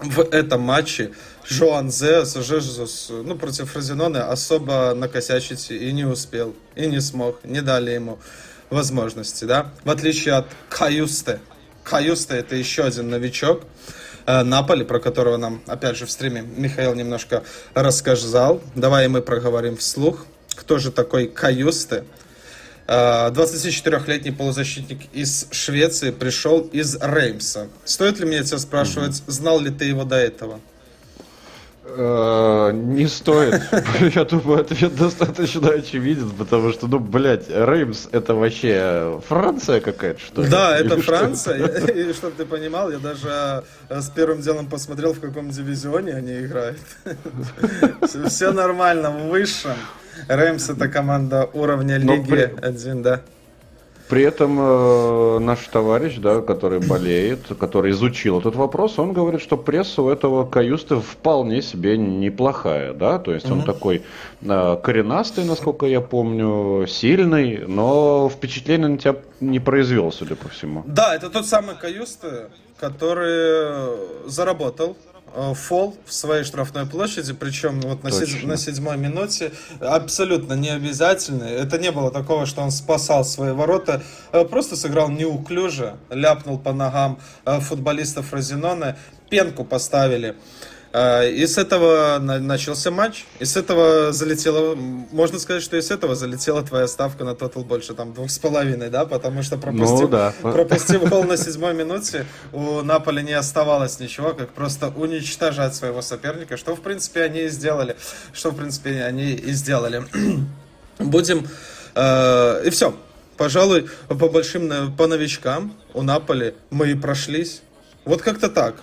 в этом матче Жоан Зеас, Жезус, ну, против Фразенона особо накосячить и не успел, и не смог, не дали ему возможности, да, в отличие от Каюсте. Каюсте это еще один новичок, э, Наполи, про которого нам, опять же, в стриме Михаил немножко рассказал. Давай мы проговорим вслух. Кто же такой Каюсте? 24-летний э, полузащитник из Швеции пришел из Реймса. Стоит ли мне тебя спрашивать, знал ли ты его до этого? Э, не стоит. Я думаю, ответ достаточно очевиден, потому что, ну, блядь, Реймс это вообще Франция какая-то, что ли? Да, это Франция. И чтобы ты понимал, я даже э, с первым делом посмотрел, в каком дивизионе они играют. Все нормально, в высшем. Реймс это команда уровня Лиги 1, да. При этом э, наш товарищ, да, который болеет, который изучил этот вопрос, он говорит, что пресса у этого Каюста вполне себе неплохая, да, то есть mm-hmm. он такой э, коренастый, насколько я помню, сильный, но впечатление на тебя не произвел, судя по всему. Да, это тот самый Каюста, который заработал фол в своей штрафной площади, причем вот на, седь, на седьмой минуте, абсолютно не обязательный. Это не было такого, что он спасал свои ворота, э, просто сыграл неуклюже, ляпнул по ногам э, футболистов Розенона, пенку поставили. А, и с этого начался матч. И с этого залетела, можно сказать, что и с этого залетела твоя ставка на тотал больше там двух с половиной, да? Потому что пропустив, ну, да. пропустив гол на седьмой минуте, у Наполи не оставалось ничего, как просто уничтожать своего соперника, что в принципе они и сделали. Что в принципе они и сделали. Будем... Э, и все. Пожалуй, по большим, по новичкам у Наполи мы и прошлись. Вот как-то так.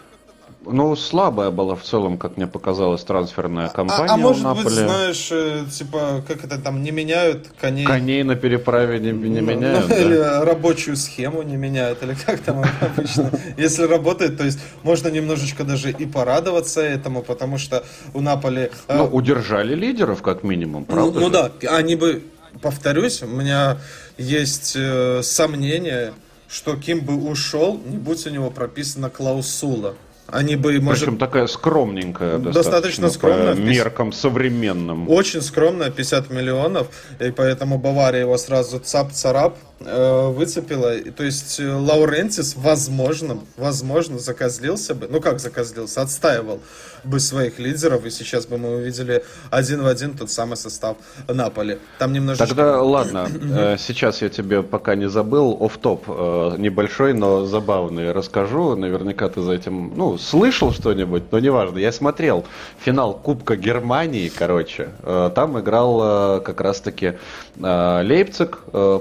Ну, слабая была в целом, как мне показалось, трансферная кампания а, а может у Наполи. быть, знаешь, э, типа, как это там, не меняют коней? Коней на переправе не, не ну, меняют, ну, да? Или рабочую схему не меняют, или как там обычно. Если работает, то есть можно немножечко даже и порадоваться этому, потому что у Наполи... Э, ну, удержали лидеров, как минимум, ну, правда Ну, ну да, они бы, повторюсь, у меня есть э, сомнение, что Ким бы ушел, не будь у него прописана клаусула. Они бы, может... Причем такая скромненькая достаточно, достаточно скромная. По меркам современным. Очень скромная, 50 миллионов, и поэтому Бавария его сразу цап-царап э, выцепила. То есть э, Лаурентис, возможно, возможно, закозлился бы, ну как закозлился, отстаивал бы своих лидеров, и сейчас бы мы увидели один в один тот самый состав Наполи. Там немножечко... Тогда ладно, э, сейчас я тебе пока не забыл, оф топ э, небольшой, но забавный расскажу. Наверняка ты за этим, ну, слышал что-нибудь, но неважно. Я смотрел финал Кубка Германии, короче. Э, там играл как раз-таки Лейпциг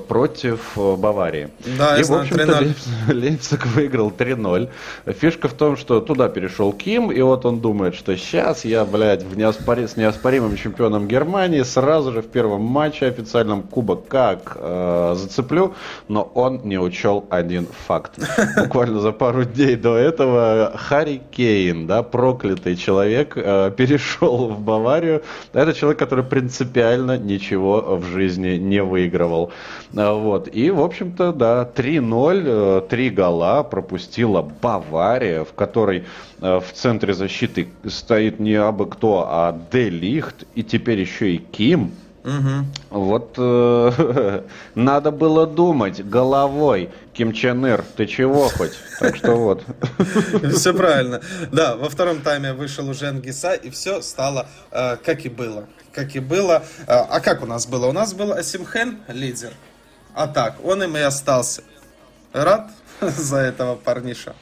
против Баварии. Да, и, в общем-то, Лейпциг выиграл 3-0. Фишка в том, что туда перешел Ким, и вот он думает, думает, что сейчас я, блядь, в неоспори... с неоспоримым чемпионом Германии сразу же в первом матче официальном Кубок как э, зацеплю, но он не учел один факт. Буквально за пару дней до этого Харри Кейн, да, проклятый человек, э, перешел в Баварию. Это человек, который принципиально ничего в жизни не выигрывал. Э, вот. И, в общем-то, да, 3-0, э, 3 гола пропустила Бавария, в которой э, в центре защиты стоит не абы кто, а Де Лихт, и теперь еще и Ким. Угу. Вот э, надо было думать головой. Ким Чен Ир, ты чего хоть? Так что вот. Все правильно. Да, во втором тайме вышел уже Ангиса, и все стало э, как и было. Как и было. Э, а как у нас было? У нас был Асимхен, лидер. А так, он им и остался. Рад за этого парниша?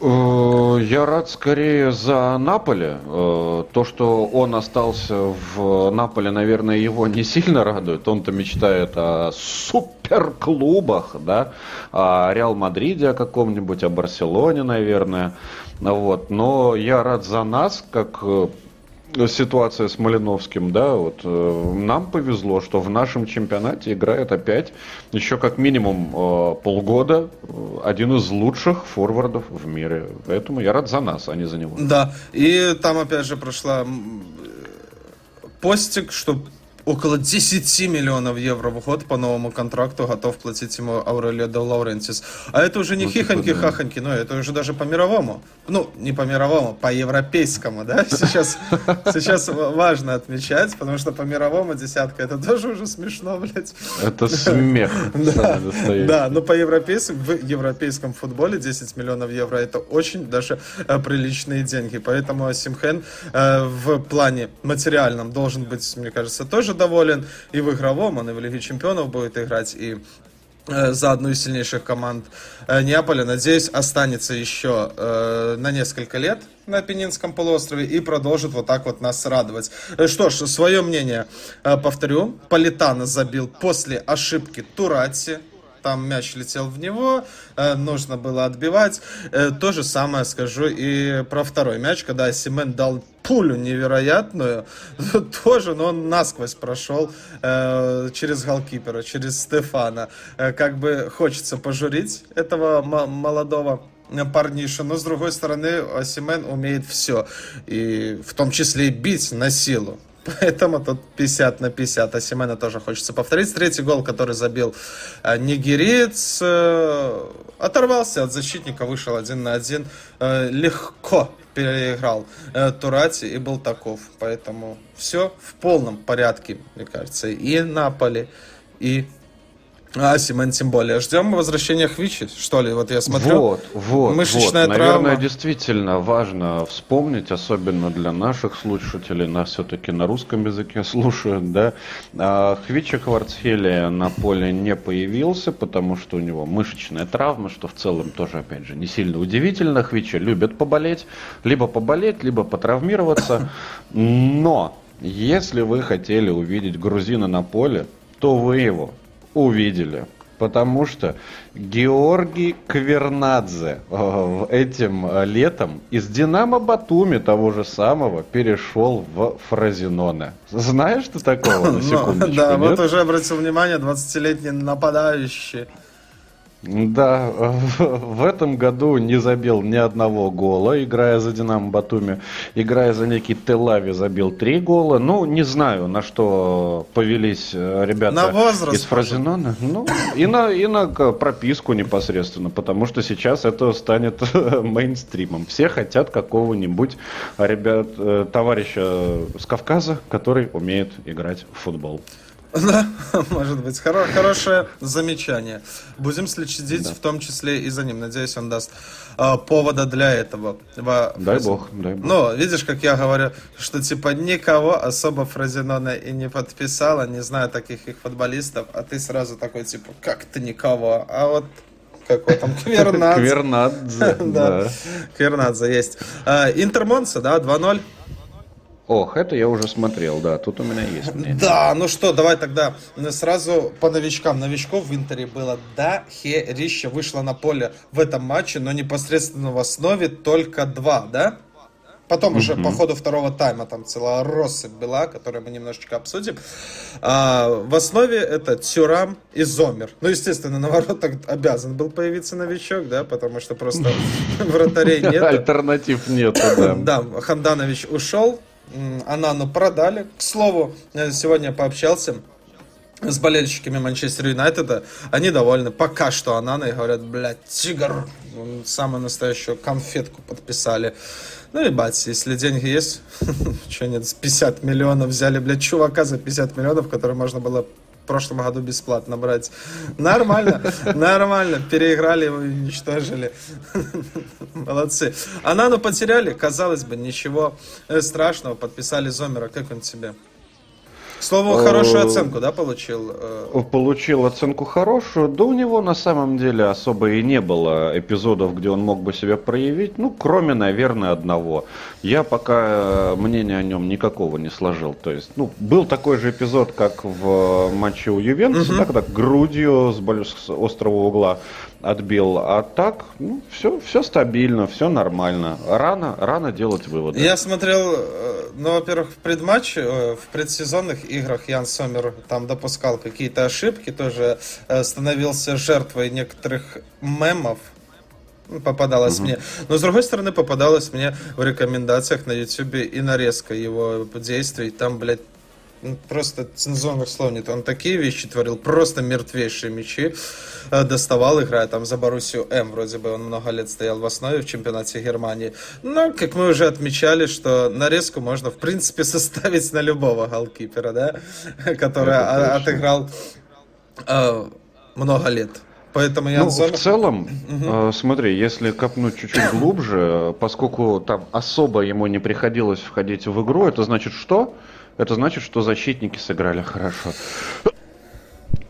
Э, я рад скорее за Наполе. Э, то, что он остался в Наполе, наверное, его не сильно радует. Он-то мечтает о суперклубах, да, о Реал Мадриде о каком-нибудь, о Барселоне, наверное. Вот. Но я рад за нас, как э, ситуация с Малиновским, да, вот э, нам повезло, что в нашем чемпионате играет опять еще как минимум э, полгода э, один из лучших форвардов в мире. Поэтому я рад за нас, а не за него. Да, и там опять же прошла постик, что около 10 миллионов евро в год по новому контракту готов платить ему Аурелио де Лаурентис. А это уже не ну, хихоньки-хахоньки, но это уже даже по мировому. Ну, не по мировому, по европейскому, да? Сейчас, сейчас важно отмечать, потому что по мировому десятка это тоже уже смешно, блядь. Это смех. Да, да, но по европейскому, в европейском футболе 10 миллионов евро это очень даже э, приличные деньги. Поэтому Асимхен э, в плане материальном должен быть, мне кажется, тоже доволен. И в игровом, он и в Лиге Чемпионов будет играть, и э, за одну из сильнейших команд э, Неаполя. Надеюсь, останется еще э, на несколько лет на Пенинском полуострове и продолжит вот так вот нас радовать. Э, что ж, свое мнение повторю. Политано забил после ошибки Турати там мяч летел в него, э, нужно было отбивать. Э, то же самое скажу и про второй мяч, когда Симен дал пулю невероятную, тоже, но он насквозь прошел э, через голкипера, через Стефана. как бы хочется пожурить этого молодого парниша, но с другой стороны Осимен умеет все, и в том числе и бить на силу. Поэтому тут 50 на 50. А Семена тоже хочется повторить. Третий гол, который забил э, нигериец, э, оторвался от защитника, вышел один на один. Э, легко переиграл Турати и был таков. Поэтому все в полном порядке, мне кажется. И Наполи, и а, Симон тем более. Ждем возвращения Хвичи, что ли? Вот я смотрю. Вот, вот, Мышечная вот. травма. Наверное, действительно важно вспомнить, особенно для наших слушателей, нас все-таки на русском языке слушают, да. А, Хвичи Кварцхелия на поле не появился, потому что у него мышечная травма, что в целом тоже, опять же, не сильно удивительно. Хвичи любят поболеть, либо поболеть, либо потравмироваться. Но, если вы хотели увидеть грузина на поле, то вы его увидели. Потому что Георгий Квернадзе э, этим э, летом из Динамо Батуми того же самого перешел в Фразиноне. Знаешь ты такого? На секундочку, Да, вот уже обратил внимание, 20-летний нападающий. Да, в этом году не забил ни одного гола, играя за Динамо Батуми. Играя за некий Телави забил три гола. Ну, не знаю, на что повелись э, ребята На возраст, из Фразенона. Ну, и на, и на прописку непосредственно, потому что сейчас это станет мейнстримом. Все хотят какого-нибудь ребят, э, товарища с Кавказа, который умеет играть в футбол. Да, может быть. Хоро- хорошее замечание. Будем следить в том числе и за ним. Надеюсь, он даст а, повода для этого. Во Дай Фрази- бог, дай бог. Ну, видишь, как я говорю, что типа никого особо Фразенона и не подписала, не знаю таких их футболистов, а ты сразу такой, типа, как-то никого. А вот какой там Квернадзе. Квернадзе, Да, да. Квернадзе есть. А, Интер Монца, да, 2-0. Ох, это я уже смотрел, да, тут у меня есть мнение. Да, ну что, давай тогда сразу по новичкам. Новичков в Интере было до херища. Вышло на поле в этом матче, но непосредственно в основе только два, да? Потом уже по ходу второго тайма там целая россыпь была, которую мы немножечко обсудим. А, в основе это Тюрам и Зомер. Ну, естественно, на воротах обязан был появиться новичок, да, потому что просто вратарей нет. Альтернатив нету, да. Да, Ханданович ушел, Анану продали. К слову, сегодня пообщался с болельщиками Манчестер Юнайтеда. Они довольны пока что Анана и говорят, блядь, тигр, самую настоящую конфетку подписали. Ну, ебать, если деньги есть, что нет, с 50 миллионов взяли, блядь, чувака за 50 миллионов, который можно было прошлом году бесплатно брать. Нормально, нормально. Переиграли уничтожили. Молодцы. Анану потеряли, казалось бы, ничего э, страшного. Подписали Зомера. Как он тебе? К слову, хорошую Э, оценку, да, получил? Э, Получил оценку хорошую, да у него на самом деле особо и не было эпизодов, где он мог бы себя проявить, ну, кроме, наверное, одного. Я пока э, мнения о нем никакого не сложил. То есть, ну, был такой же эпизод, как в матче у Ювентуса, да, когда грудью с, с острого угла отбил. А так, ну, все, все стабильно, все нормально. Рано, рано делать выводы. Я смотрел, э, ну, во-первых, в предматче, э, в предсезонных играх Ян Сомер там допускал какие-то ошибки, тоже э, становился жертвой некоторых мемов, Ну, попадалось мне. Но, с другой стороны, попадалось мне в рекомендациях на YouTube и нарезка его действий. Там, блядь, просто цензурных слов нет. Он такие вещи творил, просто мертвейшие мячи э, доставал, играя там за Боруссию М. Вроде бы он много лет стоял в основе в чемпионате Германии. Но, как мы уже отмечали, что нарезку можно, в принципе, составить на любого голкипера, да, который отыграл э, много лет. Поэтому я Ну, в целом, э, смотри, если копнуть чуть-чуть глубже, э, поскольку там особо ему не приходилось входить в игру, это значит что? Это значит, что защитники сыграли хорошо.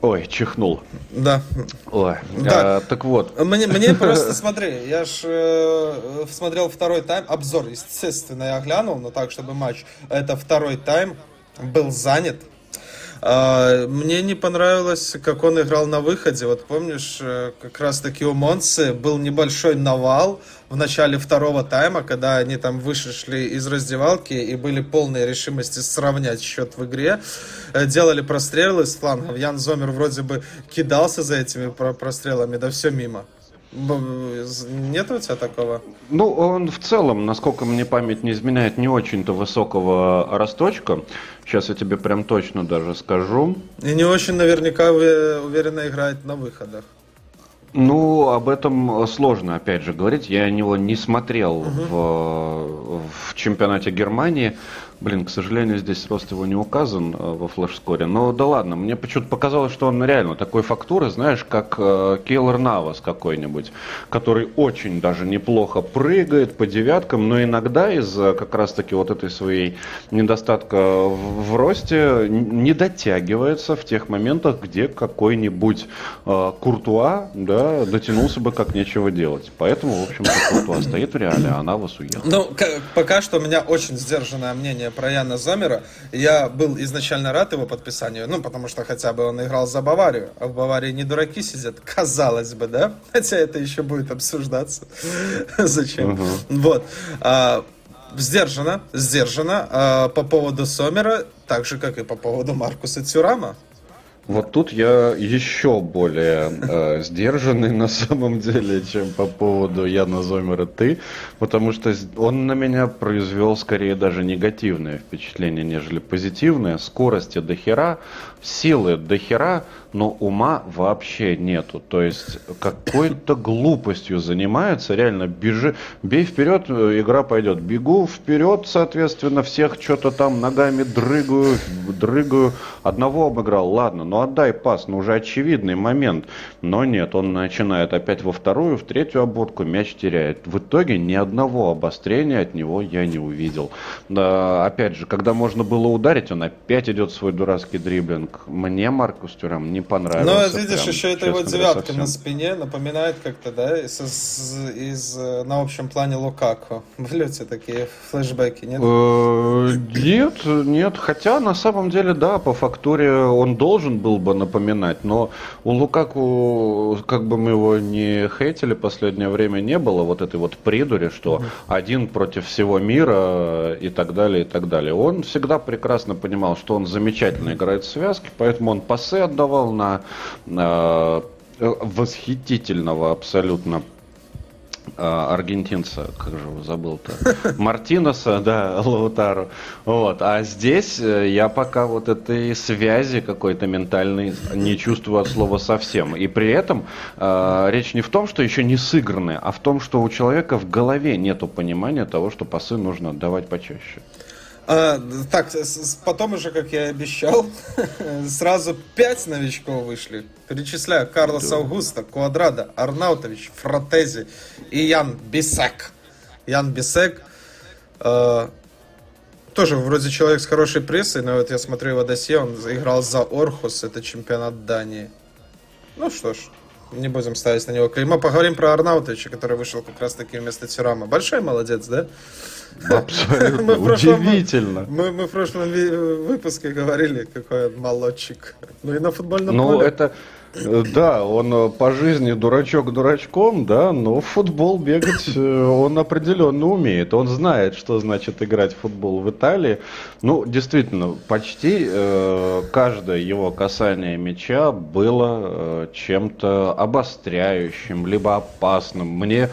Ой, чихнул. Да. Ой. Да. э, так вот, Мне, мне просто, смотри, я ж э, смотрел второй тайм, обзор, естественно, я глянул, но так, чтобы матч, это второй тайм, был занят. А, Мне не понравилось, как он играл на выходе. Вот помнишь, э, как раз таки у Монсы был небольшой навал в начале второго тайма, когда они там вышли из раздевалки и были полные решимости сравнять счет в игре. Э, Делали прострелы с флангов. Ян Зомер вроде бы кидался за этими про- прострелами, да все мимо. Нет у тебя такого? Ну, он в целом, насколько мне память не изменяет, не очень-то высокого росточка. Сейчас я тебе прям точно даже скажу. И не очень наверняка уверенно играет на выходах. Ну, об этом сложно, опять же, говорить. Я него не смотрел угу. в, в чемпионате Германии. Блин, к сожалению, здесь рост его не указан э, во флеш-скоре. Но да ладно, мне почему-то показалось, что он реально такой фактуры, знаешь, как э, Кейлор Навас какой-нибудь, который очень даже неплохо прыгает по девяткам, но иногда из-за как раз-таки вот этой своей недостатка в, в росте не дотягивается в тех моментах, где какой-нибудь э, Куртуа, да, дотянулся бы как нечего делать. Поэтому, в общем-то, Куртуа стоит в реале, а Навас уехал. Ну, пока что у меня очень сдержанное мнение про Яна Зомера. Я был изначально рад его подписанию, ну, потому что хотя бы он играл за Баварию, а в Баварии не дураки сидят, казалось бы, да? Хотя это еще будет обсуждаться. Зачем? Вот. А, сдержанно, сдержанно а, по поводу Сомера, так же, как и по поводу Маркуса Тюрама. Вот тут я еще более э, сдержанный на самом деле, чем по поводу Яна Зомера ты, потому что он на меня произвел скорее даже негативное впечатление, нежели позитивное. Скорости до хера, силы до хера, но ума вообще нету. То есть какой-то глупостью занимается, реально бежи, бей вперед, э, игра пойдет. Бегу вперед, соответственно, всех что-то там ногами дрыгаю, дрыгаю. Одного обыграл, ладно, но отдай пас, ну уже очевидный момент. Но нет, он начинает опять во вторую, в третью обводку, мяч теряет. В итоге ни одного обострения от него я не увидел. Да, опять же, когда можно было ударить, он опять идет свой дурацкий дриблинг. Мне Маркус Тюрам не понравился. Ну, видишь, прям, еще это его девятка совсем. на спине напоминает как-то, да, из, из, из, на общем плане Лукаку. Были у такие флешбеки, нет? Э, нет, нет. Хотя, на самом деле, да, по фактуре он должен был бы напоминать, но у Лукаку, как бы мы его не хейтили, последнее время не было вот этой вот придури, что один против всего мира и так далее, и так далее. Он всегда прекрасно понимал, что он замечательно играет в связке, поэтому он пасы отдавал на, на восхитительного абсолютно а, аргентинца, как же его забыл-то, Мартинеса, да, Лаутару. Вот. А здесь э, я пока вот этой связи какой-то ментальной не чувствую от слова совсем. И при этом э, речь не в том, что еще не сыграны, а в том, что у человека в голове нету понимания того, что пасы нужно отдавать почаще. А, так, потом уже, как я и обещал, сразу пять новичков вышли. Перечисляю. Карлос да. Аугуста, Квадрада, Арнаутович, Фротези и Ян Бисек. Ян Бисек э, тоже вроде человек с хорошей прессой, но вот я смотрю его досье, он играл за Орхус, это чемпионат Дании. Ну что ж, не будем ставить на него клеймо. Поговорим про Арнаутовича, который вышел как раз таки вместо Тюрама. Большой молодец, да? Абсолютно. Удивительно. Мы, мы в прошлом выпуске говорили, какой он молодчик. Ну и на футбольном ну, поле. это... Э, да, он э, по жизни дурачок дурачком, да, но в футбол бегать э, он определенно умеет. Он знает, что значит играть в футбол в Италии. Ну, действительно, почти э, каждое его касание мяча было э, чем-то обостряющим, либо опасным. Мне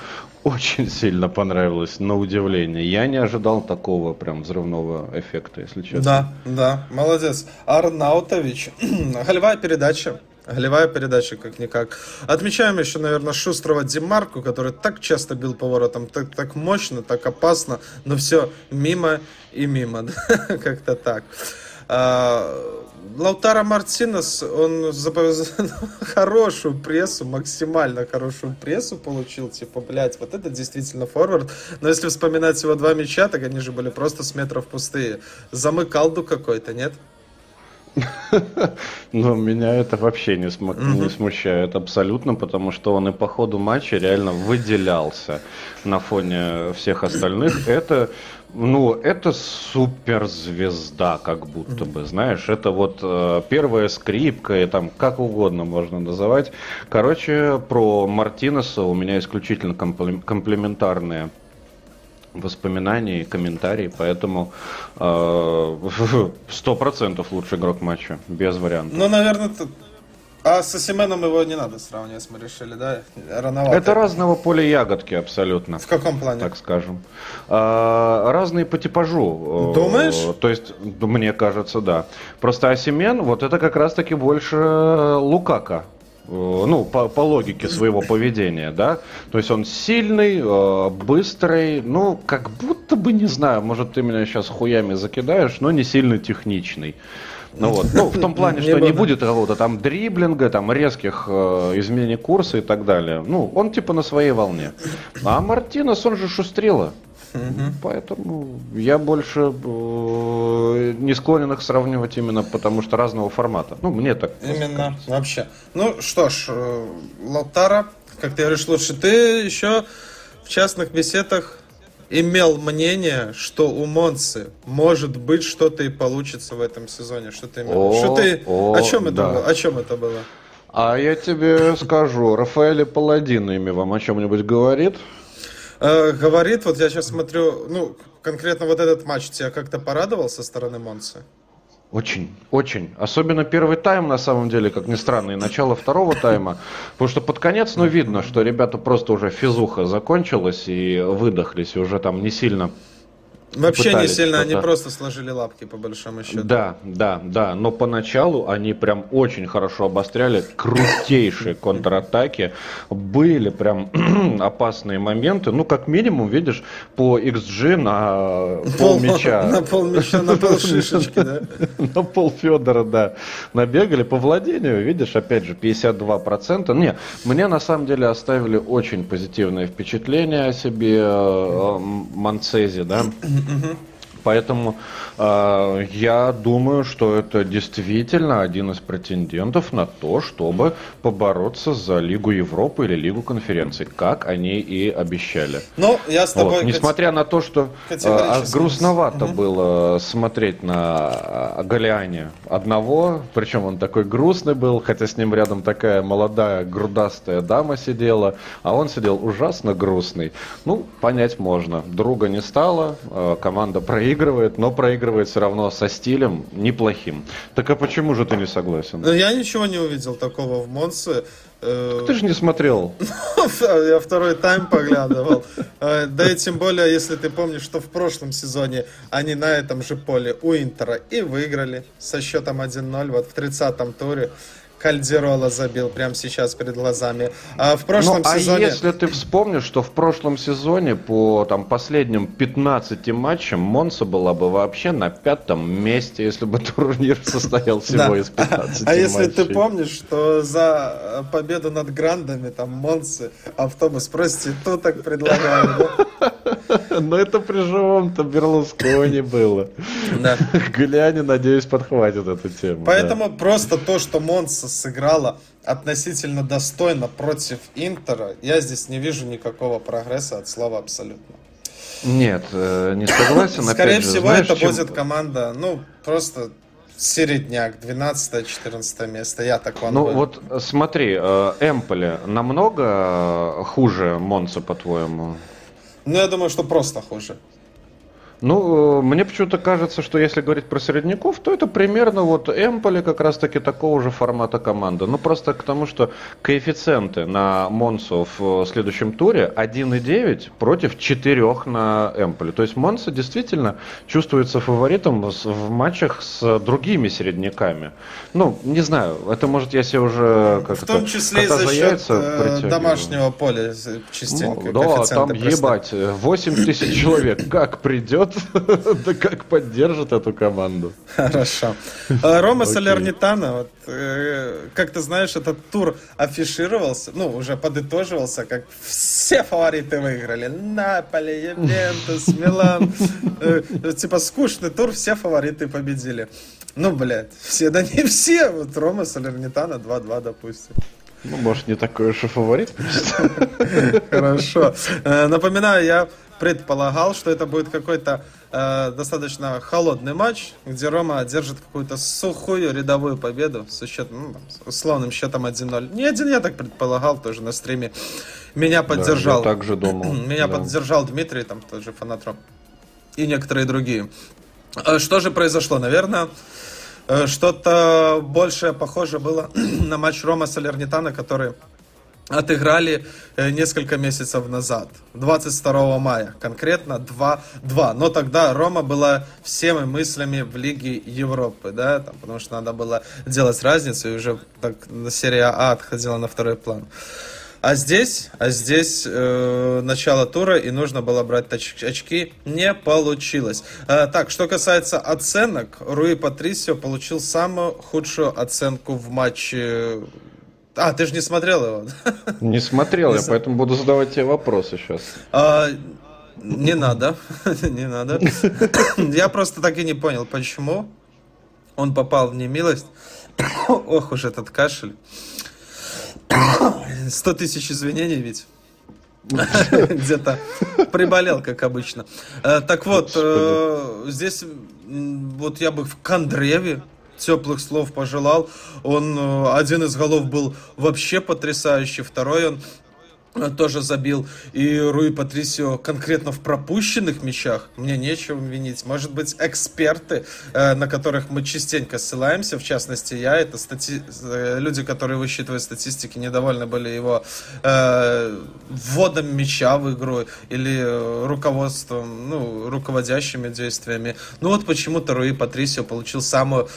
очень сильно понравилось, на удивление. Я не ожидал такого прям взрывного эффекта, если честно. Да, да, молодец. Арнаутович. Голевая передача. Голевая передача, как-никак. Отмечаем еще, наверное, шустрого Димарку, который так часто бил поворотом, так, так мощно, так опасно, но все мимо и мимо. Как-то так. Лаутара Мартинес, он хорошую прессу, максимально хорошую прессу получил, типа, блядь, вот это действительно форвард. Но если вспоминать его два мяча, так они же были просто с метров пустые. Замыкалду какой-то, нет? Но меня это вообще не, см... mm-hmm. не смущает абсолютно, потому что он и по ходу матча реально выделялся на фоне всех остальных. Это, ну, это суперзвезда, как будто бы, знаешь, это вот э, первая скрипка, и там как угодно можно называть. Короче, про Мартинеса у меня исключительно комплементарные воспоминания и комментарии, поэтому э, сто процентов лучший игрок матча, без вариантов. Ну, наверное, А с Осименом его не надо сравнивать, мы решили, да? Рановато. Это разного поля ягодки абсолютно. В каком плане? Так скажем. А, разные по типажу. Думаешь? То есть, мне кажется, да. Просто Осимен, вот это как раз-таки больше Лукака ну, по, по логике своего поведения, да. То есть он сильный, э, быстрый, ну, как будто бы, не знаю, может, ты меня сейчас хуями закидаешь, но не сильно техничный. Ну вот, ну в том плане, что не будет какого-то там дриблинга, там резких э, изменений курса и так далее. Ну, он типа на своей волне. А Мартинес, он же шустрила. Угу. Поэтому я больше э, не склонен их сравнивать именно потому, что разного формата. Ну, мне так. Именно, кажется. вообще. Ну что ж, э, Лаутара, как ты говоришь, лучше ты еще в частных беседах имел мнение, что у Монцы может быть что-то и получится в этом сезоне. Что ты имел? О, что ты? О, о чем это да. было? О чем это было? А я тебе скажу, Рафаэль Паладин имя вам о чем-нибудь говорит? Э, говорит, вот я сейчас смотрю, ну, конкретно вот этот матч тебя как-то порадовал со стороны Монцы? Очень, очень. Особенно первый тайм, на самом деле, как ни странно, и начало второго тайма. Потому что под конец, ну, видно, что ребята просто уже физуха закончилась и выдохлись, и уже там не сильно Вообще не сильно, они просто сложили лапки, по большому счету. Да, да, да. Но поначалу они прям очень хорошо обостряли крутейшие контратаки. Были прям опасные моменты. Ну, как минимум, видишь, по XG на пол мяча. На пол мяча, на пол шишечки, да? На пол Федора, да. Набегали по владению, видишь, опять же, 52%. Не, мне на самом деле оставили очень позитивное впечатление о себе э, Манцези, да. Mm-hmm. Поэтому э, я думаю, что это действительно один из претендентов на то, чтобы побороться за Лигу Европы или Лигу конференций, как они и обещали. Ну, я с тобой... Вот. Несмотря на то, что э, грустновато угу. было смотреть на Галиане одного, причем он такой грустный был, хотя с ним рядом такая молодая грудастая дама сидела, а он сидел ужасно грустный. Ну, понять можно. Друга не стало, э, команда проигрывает, но проигрывает все равно со стилем неплохим. Так а почему же ты не согласен? Я ничего не увидел такого в Монсе. Э, ты же не смотрел. Я второй тайм поглядывал. Э, да и тем более, если ты помнишь, что в прошлом сезоне они на этом же поле у Интера и выиграли со счетом 1-0 вот в 30-м туре. Кальдерола забил прямо сейчас перед глазами. А в прошлом ну, а сезоне... если ты вспомнишь, что в прошлом сезоне по там, последним 15 матчам Монса была бы вообще на пятом месте, если бы турнир состоял всего из 15 А если ты помнишь, что за победу над Грандами, там, Монсы, автобус проституток предлагали, Но это при живом-то Берлускони было. Да. Гляни, надеюсь, подхватит эту тему. Поэтому просто то, что Монса сыграла относительно достойно против Интера, я здесь не вижу никакого прогресса от слова абсолютно. Нет, э, не согласен. Скорее же, всего, знаешь, это чем... будет команда, ну, просто середняк, 12-14 место, я так Ну был. вот смотри, э, Эмполи намного хуже Монца, по-твоему? Ну, я думаю, что просто хуже. Ну, э, мне почему-то кажется, что если говорить про середняков, то это примерно вот Эмполи как раз-таки такого же формата команды. Ну, просто к тому, что коэффициенты на Монсу в следующем туре 1,9 против 4 на Эмполи. То есть Монса действительно чувствуется фаворитом в матчах с другими середняками. Ну, не знаю, это может я себе уже как В том числе и за счет э, домашнего поля частенько. Ну, да, там ебать, 8 тысяч человек, как придет придет, да как поддержит эту команду. Хорошо. А, Рома Солернитана, вот, э, как ты знаешь, этот тур афишировался, ну, уже подытоживался, как все фавориты выиграли. Наполе, Ювентус, Милан. Э, типа скучный тур, все фавориты победили. Ну, блядь, все, да не все. Вот Рома Солернитана 2-2, допустим. Ну, может, не такой уж и фаворит. Хорошо. Э, напоминаю, я предполагал, что это будет какой-то э, достаточно холодный матч, где Рома держит какую-то сухую рядовую победу со счетом, ну, условным счетом 1-0. Не один я так предполагал тоже на стриме. Меня поддержал. Да, я также думал. Меня да. поддержал Дмитрий, там тоже фанат Ром. И некоторые другие. Э, что же произошло? Наверное, Э, что-то большее похоже было на матч Рома Салернитана, который отыграли э, несколько месяцев назад, 22 мая, конкретно 2-2. Но тогда Рома была всеми мыслями в Лиге Европы, да, там, потому что надо было делать разницу, и уже так серия А отходила на второй план. А здесь, а здесь э, начало тура и нужно было брать очки, не получилось. Э, так, что касается оценок, Руи Патрисио получил самую худшую оценку в матче а, ты же не смотрел его? Не смотрел, я поэтому буду задавать тебе вопросы сейчас. А, не надо, не надо. Я просто так и не понял, почему он попал в немилость. Ох уж этот кашель. Сто тысяч извинений ведь. Где-то приболел, как обычно. Э, так вот, э, здесь вот я бы в Кондреве теплых слов пожелал. Он, э, один из голов был вообще потрясающий, второй он э, тоже забил. И Руи Патрисио конкретно в пропущенных мячах мне нечего винить. Может быть, эксперты, э, на которых мы частенько ссылаемся, в частности, я, это стати... люди, которые высчитывают статистики, недовольны были его э, вводом мяча в игру или руководством, ну, руководящими действиями. Ну вот почему-то Руи Патрисио получил самую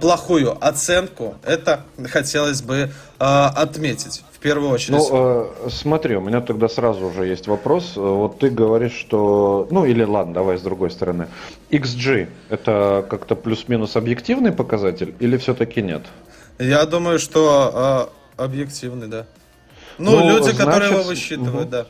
плохую оценку, это хотелось бы э, отметить в первую очередь. Ну, э, смотри, у меня тогда сразу уже есть вопрос. Вот ты говоришь, что... Ну, или ладно, давай с другой стороны. XG – это как-то плюс-минус объективный показатель или все-таки нет? Я думаю, что э, объективный, да. Ну, ну люди, значит... которые его высчитывают, угу. да.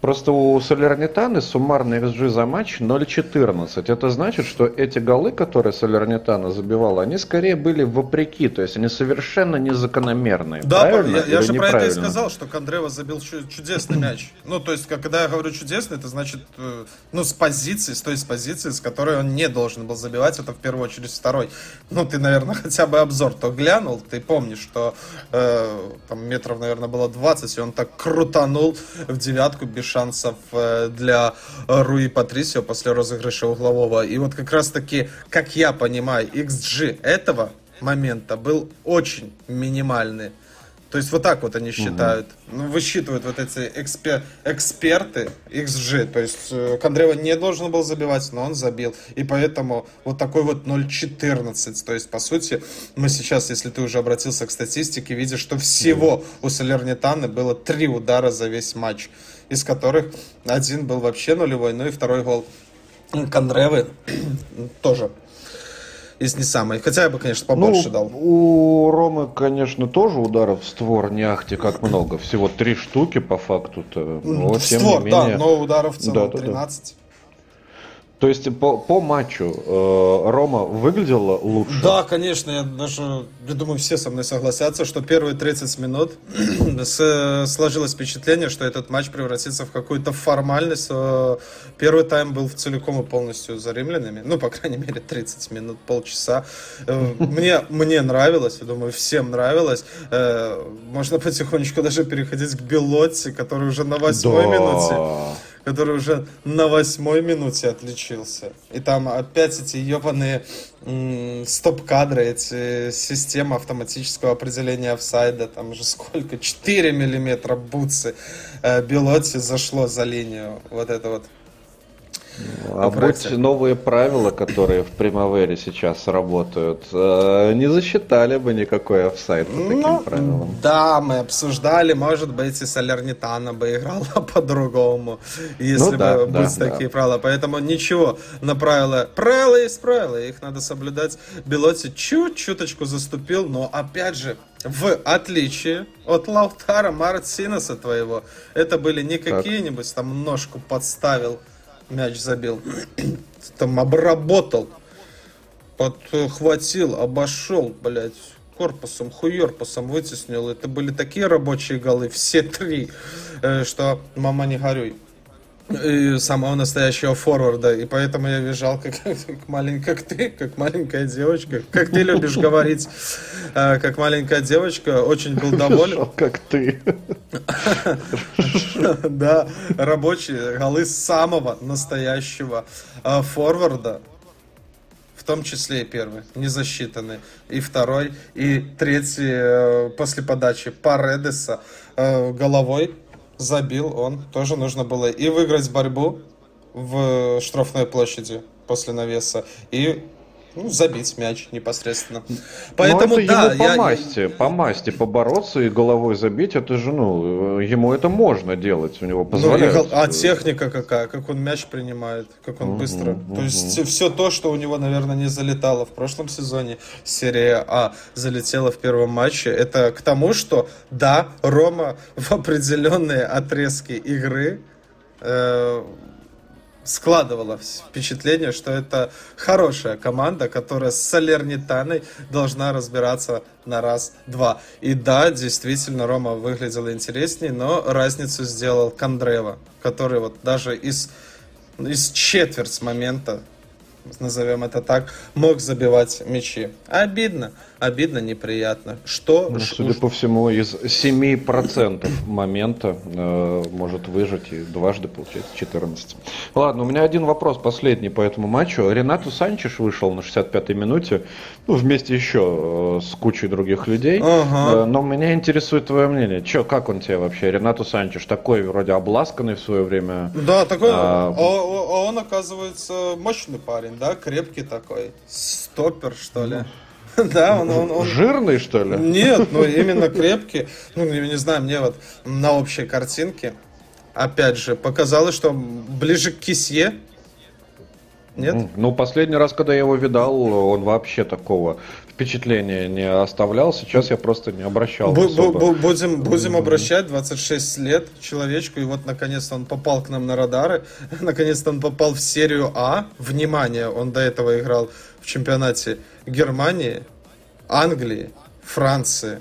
Просто у Солернитаны суммарный XG за матч 0.14. Это значит, что эти голы, которые Солернитана забивала, они скорее были вопреки, то есть они совершенно незакономерные. Да, правильно? я, я же про это и сказал, что Кондрева забил чудесный мяч. Ну, то есть, когда я говорю чудесный, это значит, э, ну, с позиции, с той с позиции, с которой он не должен был забивать, это в первую очередь второй. Ну, ты, наверное, хотя бы обзор то глянул, ты помнишь, что э, там метров, наверное, было 20, и он так крутанул в девятку десятку без шансов э, для Руи Патрисио после розыгрыша углового. И вот как раз таки, как я понимаю, XG этого момента был очень минимальный. То есть вот так вот они считают, угу. ну, высчитывают вот эти экспер, эксперты XG. То есть Кондрева не должен был забивать, но он забил. И поэтому вот такой вот 0.14. То есть, по сути, мы сейчас, если ты уже обратился к статистике, видишь, что всего у Салернитаны было три удара за весь матч из которых один был вообще нулевой, ну и второй гол Кондревы тоже из не самой. Хотя я бы, конечно, побольше ну, дал. У Ромы, конечно, тоже ударов в створ не ахти как много. Всего три штуки по факту-то. Но, в тем створ, не менее... да, но ударов в целом да, 13. Да, да. То есть по, по матчу э, Рома выглядела лучше? Да, конечно, я даже, я думаю, все со мной согласятся, что первые 30 минут с, сложилось впечатление, что этот матч превратится в какую-то формальность. Э, первый тайм был целиком и полностью за римлянами, ну, по крайней мере, 30 минут, полчаса. Э, мне, мне нравилось, я думаю, всем нравилось. Э, можно потихонечку даже переходить к Белотти, который уже на восьмой да. минуте который уже на восьмой минуте отличился. И там опять эти ебаные стоп-кадры, эти системы автоматического определения офсайда, там уже сколько, 4 миллиметра бутсы. Э, Белотти зашло за линию. Вот это вот а будь новые правила, которые в Примавере сейчас работают, э, не засчитали бы никакой офсайд по таким ну, правилам. Да, мы обсуждали, может быть, и Салернитана бы играла по-другому, если ну, да, бы да, будут да. такие правила. Поэтому ничего на правила. Правила есть правила, их надо соблюдать. Белоти чуть-чуточку заступил, но опять же, в отличие от Лаутара Мартинеса твоего, это были не какие-нибудь там ножку подставил мяч забил. Там обработал, подхватил, обошел, блядь, корпусом, хуерпусом вытеснил. Это были такие рабочие голы, все три, э, что мама не горюй и самого настоящего форварда. И поэтому я бежал как, как маленькая, как ты, как маленькая девочка. Как ты любишь говорить, э, как маленькая девочка. Очень был доволен. Как ты. Да, рабочие голы самого настоящего э, форварда в том числе и первый, не засчитанный, и второй, и третий э, после подачи Паредеса головой забил он, тоже нужно было и выиграть борьбу в штрафной площади после навеса, и ну, забить мяч непосредственно. Ну, Поэтому, это да, ему по я, масти, я... по масти побороться и головой забить, это же, ну, ему это можно делать, у него позволяют. Ну, а техника какая, как он мяч принимает, как он угу, быстро. Угу. То есть все то, что у него, наверное, не залетало в прошлом сезоне, серия А залетела в первом матче, это к тому, что, да, Рома в определенные отрезки игры э, складывало впечатление, что это хорошая команда, которая с Салернитаной должна разбираться на раз-два. И да, действительно, Рома выглядела интереснее, но разницу сделал Кондрева, который вот даже из, из четверть момента назовем это так, мог забивать мячи. Обидно, обидно, неприятно. Что? Ну, судя по всему, из 7% момента э, может выжить и дважды получается 14. Ладно, у меня один вопрос последний по этому матчу. Ренату Санчеш вышел на 65-й минуте, ну, вместе еще э, с кучей других людей. Ага. Э, но меня интересует твое мнение. Че, как он тебе вообще? Ренату Санчеш такой вроде обласканный в свое время. Да, такой, а, а, а он оказывается мощный парень, да, крепкий такой. Стопер, что ли. Да, он, он, он... Жирный, что ли? Нет, ну именно крепкий. Ну, не, знаю, мне вот на общей картинке, опять же, показалось, что ближе к кисье, нет? Ну, последний раз, когда я его видал, он вообще такого впечатления не оставлял. Сейчас я просто не обращал. Бу- бу- будем, будем обращать 26 лет человечку, и вот наконец-то он попал к нам на радары. наконец-то он попал в серию А. Внимание, он до этого играл в чемпионате Германии, Англии, Франции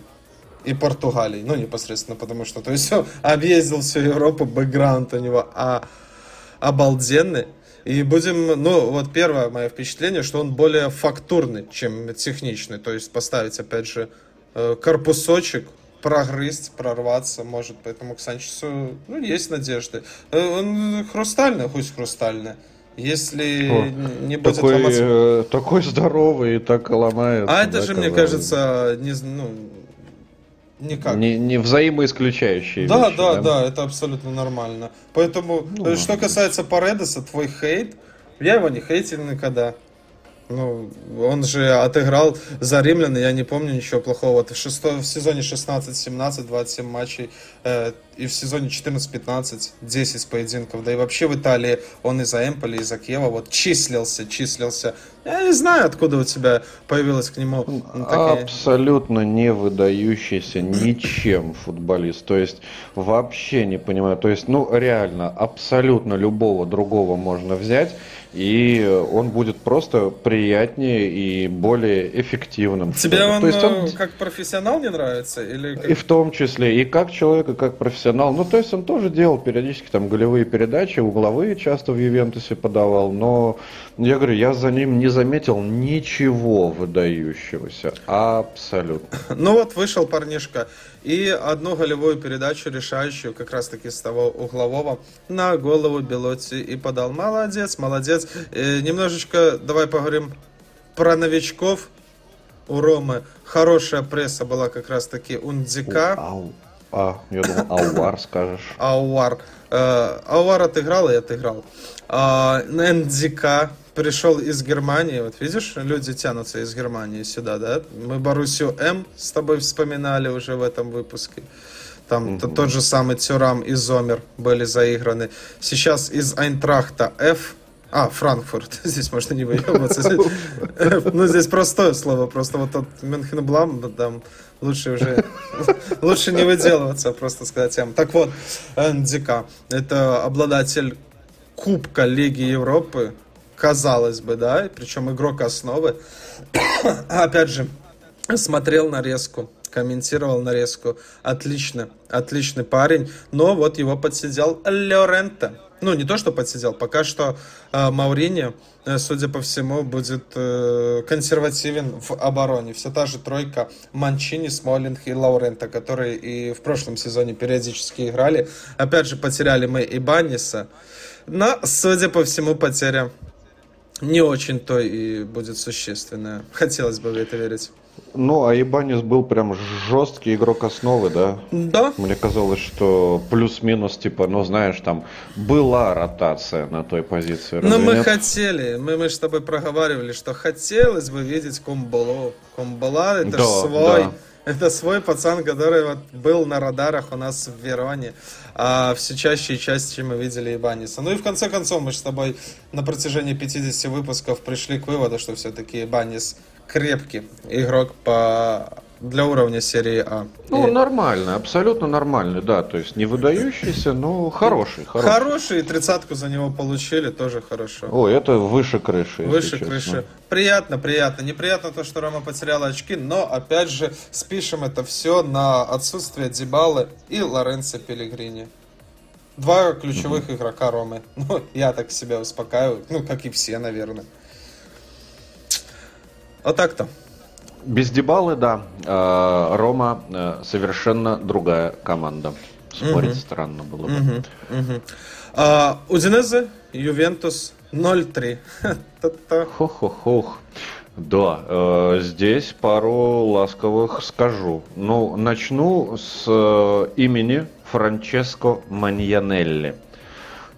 и Португалии. Ну, непосредственно, потому что, то есть, объездил всю Европу, бэкграунд у него а, обалденный. И будем, ну, вот первое мое впечатление, что он более фактурный, чем техничный. То есть поставить, опять же, э, корпусочек, прогрызть, прорваться может. Поэтому к Санчесу, ну, есть надежды. Э, он хрустальный, пусть хрустальный. Если О, не будет такой, ломаться... Э, такой здоровый и так ломает. А это да, же, мне кажется, не, ну, никак. Не, не взаимоисключающие да, вещи. Да, да, да, это абсолютно нормально. Поэтому, ну, э, что касается Паредеса, твой хейт, я его не хейтил никогда. Ну, он же отыграл за римлян, я не помню ничего плохого. В, шесто, в сезоне 16-17, 27 матчей, э, и в сезоне 14-15, 10 поединков. Да и вообще в Италии он из-за Эмполи, из-за Киева вот числился, числился. Я не знаю, откуда у тебя появилась к нему такие... Абсолютно не выдающийся ничем футболист. То есть вообще не понимаю. То есть, ну реально, абсолютно любого другого можно взять и он будет просто приятнее и более эффективным. Тебе он, То есть он э, как профессионал не нравится? Или как... И в том числе, и как человек, и как профессионал. Ну, то есть он тоже делал периодически там голевые передачи, угловые часто в Ювентусе подавал, но я говорю, я за ним не заметил ничего выдающегося. Абсолютно. Ну вот вышел парнишка и одну голевую передачу, решающую как раз-таки с того углового, на голову Белотти и подал. Молодец, молодец. И немножечко давай поговорим про новичков у Ромы. Хорошая пресса была как раз-таки у Ндзика. Ау. А, я думал, Ауар скажешь. Ауар. Э, Ауар отыграл и отыграл. А, НДК пришел из Германии, вот видишь, люди тянутся из Германии сюда, да? Мы Боруссию М с тобой вспоминали уже в этом выпуске. Там угу. тот же самый Тюрам и Зомер были заиграны. Сейчас из Айнтрахта F а, Франкфурт. Здесь можно не выебываться. Ну, здесь простое слово. Просто вот тот Мюнхенблам, там лучше уже... Лучше не выделываться, просто сказать тем. Так вот, НДК. Это обладатель Кубка Лиги Европы казалось бы, да, причем игрок основы. Опять же, смотрел нарезку, комментировал нарезку. Отлично, отличный парень. Но вот его подсидел Лоренто. Ну, не то, что подсидел, пока что э, Маурини, э, судя по всему, будет э, консервативен в обороне. Все та же тройка Манчини, Смолинг и Лаурента, которые и в прошлом сезоне периодически играли. Опять же, потеряли мы и Банниса. Но, судя по всему, потеря не очень-то и будет существенное. Хотелось бы в это верить. Ну, а Ибанис был прям жесткий игрок основы, да? Да. Мне казалось, что плюс-минус, типа, ну, знаешь, там была ротация на той позиции. Ну, мы нет? хотели, мы, мы с тобой проговаривали, что хотелось бы видеть Комболо. Комбола это да, свой... Да. Это свой пацан, который вот был на радарах у нас в Вероне. А все чаще и чаще мы видели Ибаниса. Ну и в конце концов мы с тобой на протяжении 50 выпусков пришли к выводу, что все-таки Ибанис крепкий игрок по для уровня серии А. Ну, и... нормально, абсолютно нормальный, да. То есть не выдающийся, но хороший. Хороший, хороший тридцатку за него получили, тоже хорошо. О, это выше крыши. Выше крыши. Приятно, приятно. Неприятно то, что Рома потеряла очки, но опять же спишем это все на отсутствие Дебалы и Лоренцо Пелегрини. Два ключевых mm-hmm. игрока Ромы. Ну, я так себя успокаиваю. Ну, как и все, наверное. Вот так-то. Без Дебалы, да. А, Рома э, совершенно другая команда. Спорить угу. странно было бы. Угу. Угу. А, Удинезе, Ювентус 0-3. Хох-хох-хох. Да, э, здесь пару ласковых скажу. Ну, начну с э, имени Франческо Маньянелли.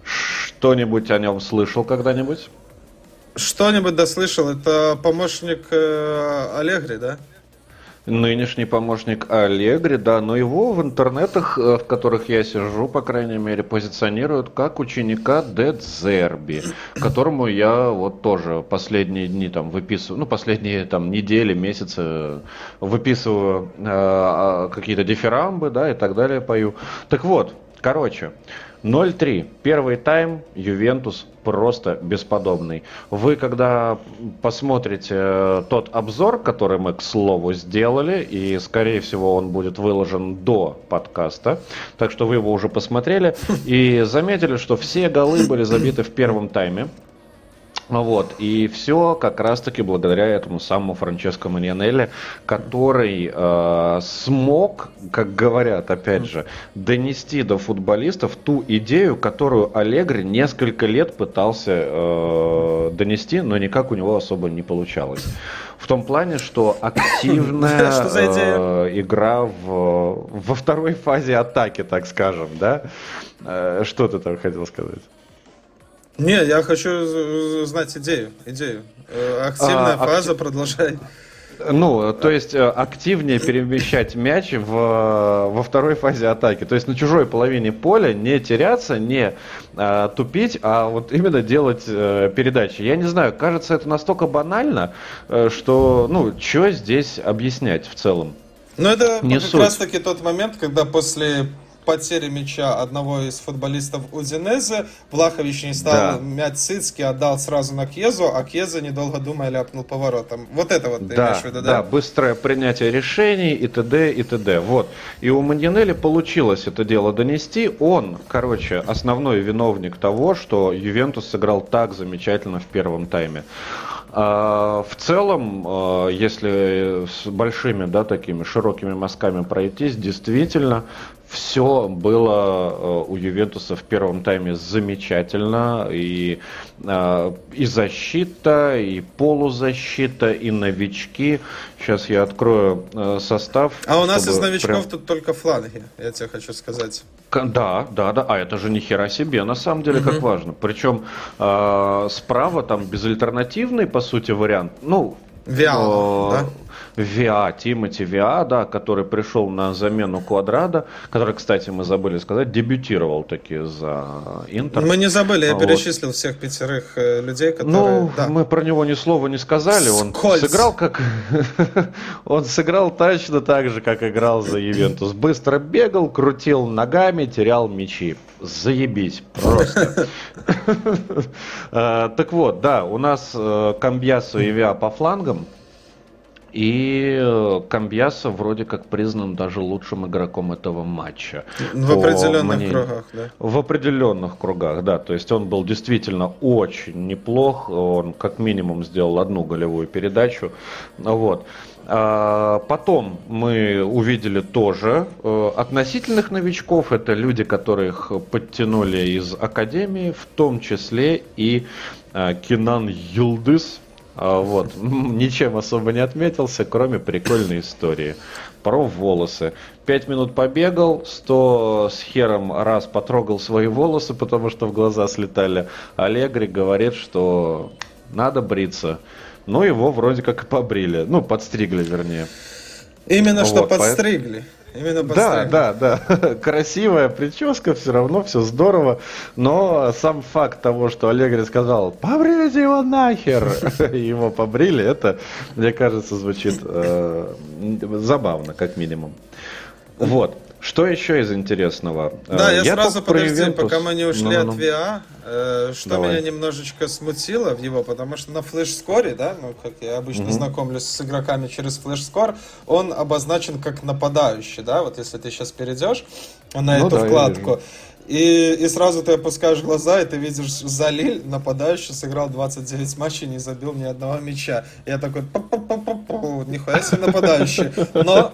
Что-нибудь о нем слышал когда-нибудь? Что-нибудь дослышал? Это помощник э, Аллегри, да? Нынешний помощник Аллегри, да, но его в интернетах, э, в которых я сижу, по крайней мере, позиционируют как ученика Дедзерби, которому я вот тоже последние дни там выписываю, ну, последние там недели, месяцы выписываю э, а, какие-то дифирамбы, да, и так далее пою. Так вот, короче, 0-3. Первый тайм Ювентус просто бесподобный. Вы, когда посмотрите э, тот обзор, который мы, к слову, сделали, и, скорее всего, он будет выложен до подкаста, так что вы его уже посмотрели, и заметили, что все голы были забиты в первом тайме. Вот, и все как раз-таки благодаря этому самому Франческо Маньянелли, который э, смог, как говорят, опять же, донести до футболистов ту идею, которую Аллегри несколько лет пытался э, донести, но никак у него особо не получалось. В том плане, что активная э, игра в, во второй фазе атаки, так скажем, да? Э, что ты там хотел сказать? Не, я хочу знать идею. идею. Э, активная а, фаза, актив... продолжай. Ну, то есть э, активнее перемещать мяч в, во второй фазе атаки. То есть на чужой половине поля не теряться, не а, тупить, а вот именно делать а, передачи. Я не знаю, кажется, это настолько банально, что, ну, что здесь объяснять в целом? Ну, это не как суть. раз таки тот момент, когда после потери мяча одного из футболистов Удинезе. Влахович не стал да. мяч Цицки, отдал сразу на Кьезу, а Кьеза, недолго думая, ляпнул поворотом. Вот это вот ты да, имеешь в виду, да? Да, быстрое принятие решений и т.д. и т.д. Вот. И у Маньянелли получилось это дело донести. Он, короче, основной виновник того, что Ювентус сыграл так замечательно в первом тайме. А, в целом, а, если с большими, да, такими широкими мазками пройтись, действительно, все было э, у Ювентуса в первом тайме замечательно. И, э, и защита, и полузащита, и новички. Сейчас я открою э, состав. А у нас из новичков прям... тут только фланги, я тебе хочу сказать. Да, да, да. А это же ни хера себе, на самом деле, угу. как важно. Причем э, справа там безальтернативный, по сути, вариант. Ну, Виал, да? Виа, Тимати Виа, да, который пришел на замену Квадрада, который, кстати, мы забыли сказать, дебютировал таки за Интер. Мы не забыли, я вот. перечислил всех пятерых э, людей, которые... Ну, да. мы про него ни слова не сказали, он Скольз. сыграл как... он сыграл точно так же, как играл за Ювентус. Быстро бегал, крутил ногами, терял мячи. Заебись, просто. Э, так вот, да, у нас э, Камбьясу и Виа по флангам, И э, Камбьяса вроде как признан даже лучшим игроком этого матча. В определенных мне... кругах, да? В определенных кругах, да. То есть он был действительно очень неплох. Он как минимум сделал одну голевую передачу. Вот. А, потом мы увидели тоже э, относительных новичков. Это люди, которых подтянули из академии, в том числе и э, Кинан Юлдыс. А, вот. Ничем особо не отметился, кроме прикольной истории. Про волосы. Пять минут побегал, сто с хером раз потрогал свои волосы, потому что в глаза слетали. Аллегри говорит, что надо бриться. Но его вроде как и побрили. Ну, подстригли, вернее. Именно вот, что подстригли. Именно да, да, да. Красивая прическа, все равно все здорово. Но сам факт того, что Аллегри сказал, побрите его нахер, его побрили, это, мне кажется, звучит э, забавно, как минимум. Вот. Что еще из интересного? Да, я, я сразу подожди, пока мы не ушли ну, ну, от VA, э, что Давай. меня немножечко смутило в его, потому что на флеш-скоре, да, ну, как я обычно угу. знакомлюсь с игроками через флеш-скор, он обозначен как нападающий, да, вот если ты сейчас перейдешь на ну, эту да, вкладку, и, и сразу ты опускаешь глаза, и ты видишь Залиль, нападающий, сыграл 29 матчей, не забил ни одного мяча. Я такой, нихуя себе нападающий. Но,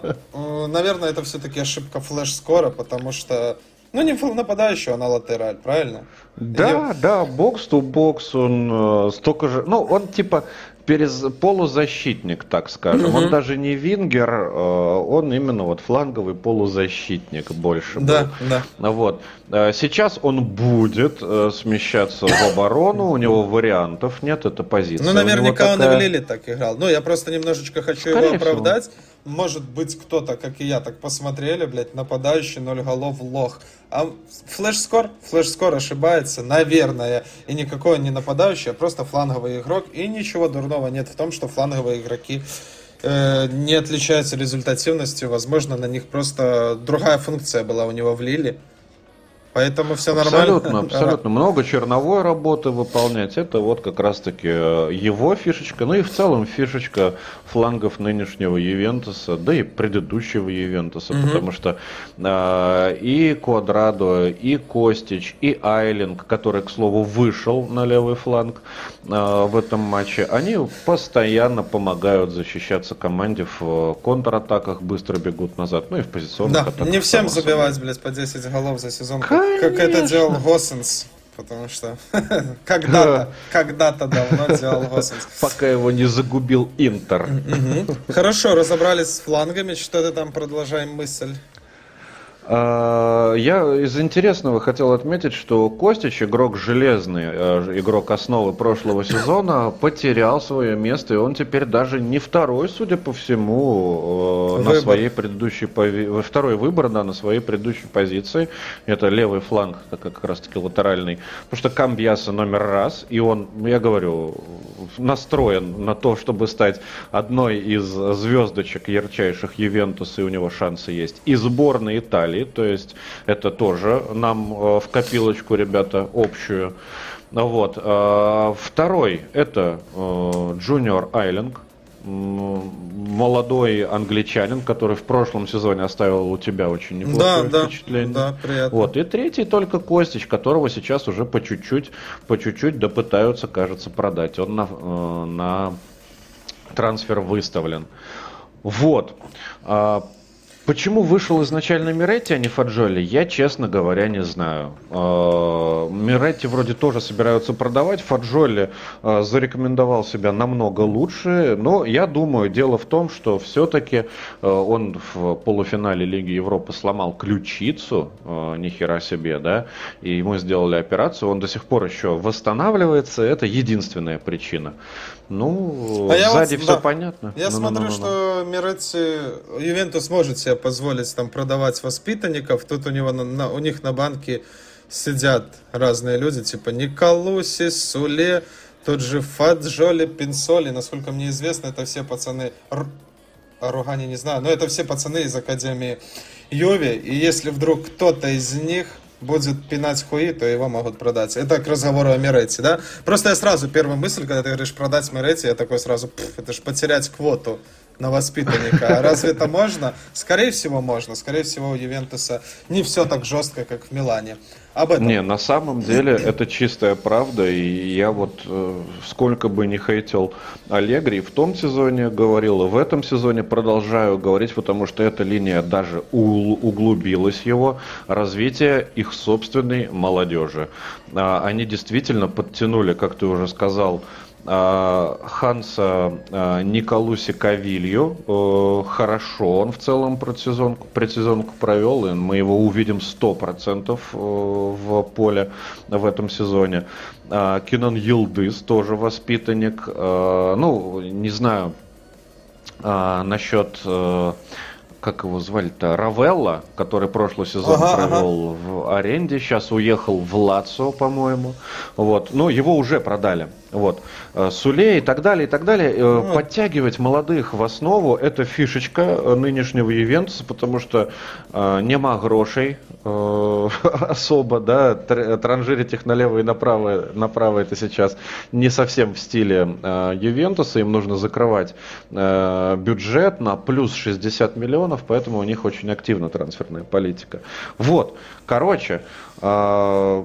наверное, это все-таки ошибка флеш-скора, потому что ну, не нападающий, а на латераль, правильно? Да, И... да, бокс-то-бокс, он э, столько же... Ну, он типа перез... полузащитник, так скажем. Угу. Он даже не вингер, э, он именно вот фланговый полузащитник больше да, был. Да. Вот. Э, сейчас он будет э, смещаться в оборону, у него вариантов нет, это позиция. Ну, наверняка такая... он и в Лиле так играл. Ну, я просто немножечко хочу Скорее его оправдать. Всего может быть, кто-то, как и я, так посмотрели, блядь, нападающий, ноль голов, лох. А флеш-скор? Флеш-скор ошибается, наверное. И никакой он не нападающий, а просто фланговый игрок. И ничего дурного нет в том, что фланговые игроки э, не отличаются результативностью. Возможно, на них просто другая функция была у него в Лиле. Поэтому все нормально. Абсолютно, абсолютно. Много черновой работы выполнять. Это вот как раз-таки э, его фишечка. Ну и в целом фишечка флангов нынешнего Ювентуса, да и предыдущего Ювентуса. Угу. Потому что э, и Квадрадо, и Костич, и Айлинг, который, к слову, вышел на левый фланг э, в этом матче, они постоянно помогают защищаться команде в э, контратаках, быстро бегут назад, ну и в позиционных да, атаках. Не всем забивать, блядь, по 10 голов за сезон. Конечно. Как это делал Госенс. Потому что когда-то, когда-то давно делал Госенс. Пока его не загубил Интер. Хорошо, разобрались с флангами. Что ты там продолжаем мысль? А, я из интересного хотел отметить, что Костич, игрок железный, э, игрок основы прошлого сезона, потерял свое место, и он теперь даже не второй, судя по всему, э, выбор. на своей предыдущей второй выбор, да, на своей предыдущей позиции. Это левый фланг, как раз таки латеральный. Потому что Камбьяса номер раз, и он, я говорю, настроен на то, чтобы стать одной из звездочек ярчайших Ювентуса, и у него шансы есть. И сборной Италии Италии, то есть это тоже нам э, в копилочку, ребята, общую. Вот. Э, второй это э, Айлинг, молодой англичанин, который в прошлом сезоне оставил у тебя очень неплохое да, впечатление. Да, да, приятно. Вот. И третий только Костич, которого сейчас уже по чуть-чуть, по чуть-чуть допытаются, кажется, продать. Он на, на трансфер выставлен. Вот. Почему вышел изначально Миретти, а не Фаджоли, я, честно говоря, не знаю. А, Миретти вроде тоже собираются продавать, Фаджоли а, зарекомендовал себя намного лучше, но я думаю, дело в том, что все-таки а, он в полуфинале Лиги Европы сломал ключицу, ни хера себе, да, и ему сделали операцию, он до сих пор еще восстанавливается, это единственная причина. Ну, а сзади вот, все да. понятно. Я ну, смотрю, ну, ну, что Миретти, Ювентус может себе позволить там продавать воспитанников. Тут у него на, на, у них на банке сидят разные люди, типа Николуси, Суле, тот же Фаджоли, Пинсоли. Насколько мне известно, это все пацаны... Р... Ругани не знаю, но это все пацаны из Академии Юви. И если вдруг кто-то из них будет пинать хуи, то его могут продать. Это к разговору о Миретти, да? Просто я сразу, первая мысль, когда ты говоришь продать Миретти, я такой сразу, это же потерять квоту на воспитанника. А разве это можно? Скорее всего, можно. Скорее всего, у Ювентуса не все так жестко, как в Милане. Об этом. Не, на самом деле это чистая правда, и я вот э, сколько бы не хейтил Аллегри в том сезоне говорил, и в этом сезоне продолжаю говорить, потому что эта линия даже углубилась его, развитие их собственной молодежи. А, они действительно подтянули, как ты уже сказал, Ханса а, Николуси Кавилью. Э, хорошо он в целом предсезонку, предсезонку провел, и мы его увидим 100% э, в поле в этом сезоне. Кинан Йилдыс тоже воспитанник. Ну, не знаю насчет э, как его звали-то, Равелла, который прошлый сезон ага, провел ага. в аренде, сейчас уехал в Лацо, по-моему. Вот. Но его уже продали. Вот. Э, Суле и так далее, и так далее. Ну, Подтягивать молодых в основу – это фишечка э, нынешнего Ювентуса, потому что э, нема грошей э, особо, да, транжирить их налево и направо, направо это сейчас не совсем в стиле э, Ювентуса, им нужно закрывать э, бюджет на плюс 60 миллионов, поэтому у них очень активна трансферная политика. Вот, короче, э,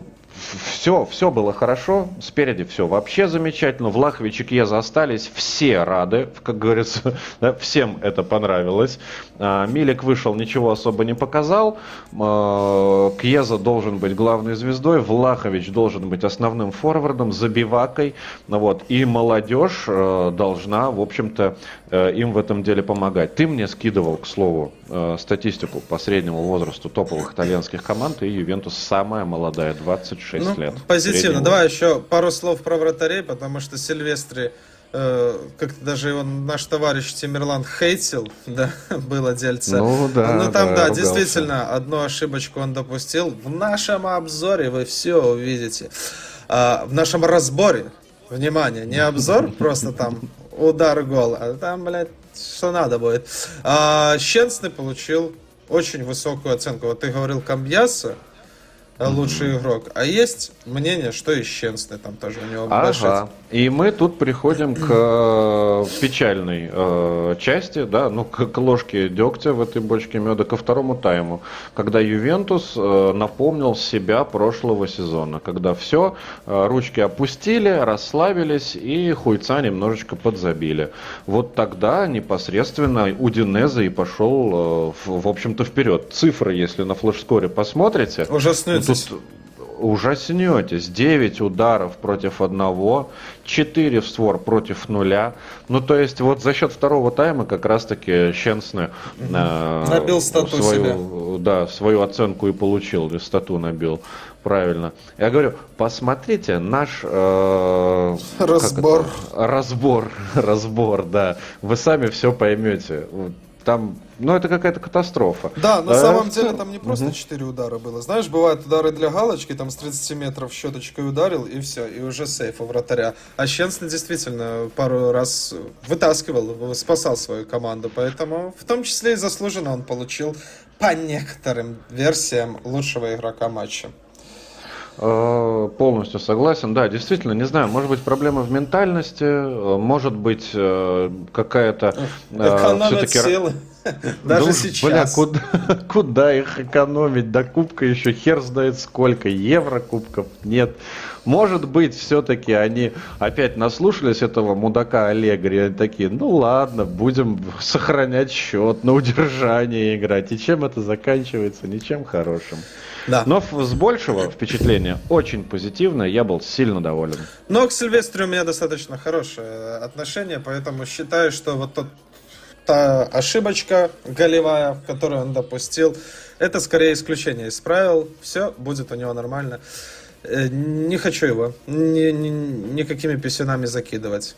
все, все было хорошо, спереди все вообще замечательно. Влахович и Кьеза остались, все рады, как говорится, да, всем это понравилось. А, Милик вышел, ничего особо не показал. А, Кьеза должен быть главной звездой, Влахович должен быть основным форвардом, забивакой. Вот, и молодежь э, должна, в общем-то, э, им в этом деле помогать. Ты мне скидывал, к слову, э, статистику по среднему возрасту топовых итальянских команд, и Ювентус самая молодая, 26 6 ну, лет. Позитивно. Давай еще пару слов про вратарей, потому что Сильвестри э, как-то даже его наш товарищ Тимирлан хейтил, да, было дельце. Ну да. Ну там, да, да действительно, одну ошибочку он допустил. В нашем обзоре вы все увидите. А, в нашем разборе, внимание, не обзор, просто там удар гол, а там, блядь, что надо будет. А, Щенсный получил очень высокую оценку. Вот ты говорил Камбьяса, Э, лучший mm-hmm. игрок. А есть мнение, что Ищенсный там тоже у него ага. И мы тут приходим к э, печальной э, части, да, ну, к, к ложке дегтя в этой бочке меда, ко второму тайму, когда Ювентус э, напомнил себя прошлого сезона, когда все, э, ручки опустили, расслабились и хуйца немножечко подзабили. Вот тогда непосредственно Удинеза и пошел, э, в, в общем-то, вперед. Цифры, если на флешскоре посмотрите... Ужасные 11. Тут ужаснетесь. 9 ударов против одного, 4 в створ против нуля. Ну, то есть, вот за счет второго тайма как раз-таки Щенсне э, набил стату свою, себя. Да, свою оценку и получил, и стату набил. Правильно. Я говорю, посмотрите наш... Э, разбор. Разбор, разбор, да. Вы сами все поймете. Там, ну, это какая-то катастрофа. Да, на а, самом деле там не просто угу. 4 удара было. Знаешь, бывают удары для галочки, там с 30 метров щеточкой ударил, и все, и уже сейф у вратаря. А Щенсный действительно пару раз вытаскивал, спасал свою команду, поэтому в том числе и заслуженно он получил по некоторым версиям лучшего игрока матча. Э, полностью согласен. Да, действительно, не знаю, может быть проблема в ментальности, э, может быть э, какая-то... все-таки... силы. Даже ну, сейчас. Бля, куда, куда их экономить? До кубка еще хер знает сколько. Евро кубков нет. Может быть, все-таки они опять наслушались этого мудака Аллегри. Они такие, ну ладно, будем сохранять счет, на удержание играть. И чем это заканчивается? Ничем хорошим. Да. Но с большего впечатления очень позитивное, я был сильно доволен. Но к Сильвестру у меня достаточно хорошее отношение, поэтому считаю, что вот тот та ошибочка голевая, которую он допустил, это скорее исключение из правил. Все будет у него нормально. Э, не хочу его ни, ни, никакими писюнами закидывать.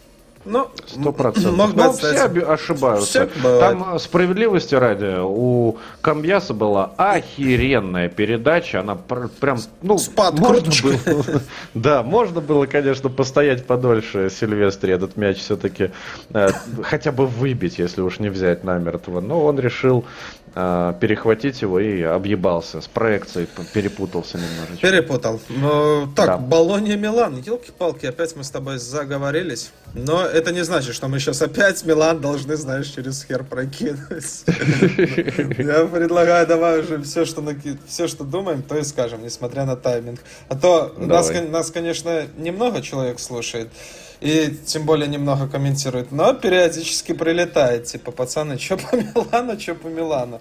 Ну, сто процентов. Но все ошибаются. Все Там справедливости ради, у Камбьяса была охеренная передача, она прям, ну, Спад можно было, да, можно было, конечно, постоять подольше Сильвестре этот мяч все-таки э, хотя бы выбить, если уж не взять намертво, но он решил э, перехватить его и объебался. С проекцией перепутался немножечко. Перепутал. Ну, так, да. Болония Милан. Елки-палки, опять мы с тобой заговорились. Но это не значит, что мы сейчас опять Милан должны, знаешь, через хер прокинуть. Я предлагаю, давай уже все, что все, что думаем, то и скажем, несмотря на тайминг. А то нас, нас, конечно, немного человек слушает и тем более немного комментирует, но периодически прилетает, типа, пацаны, что по Милану, что по Милану.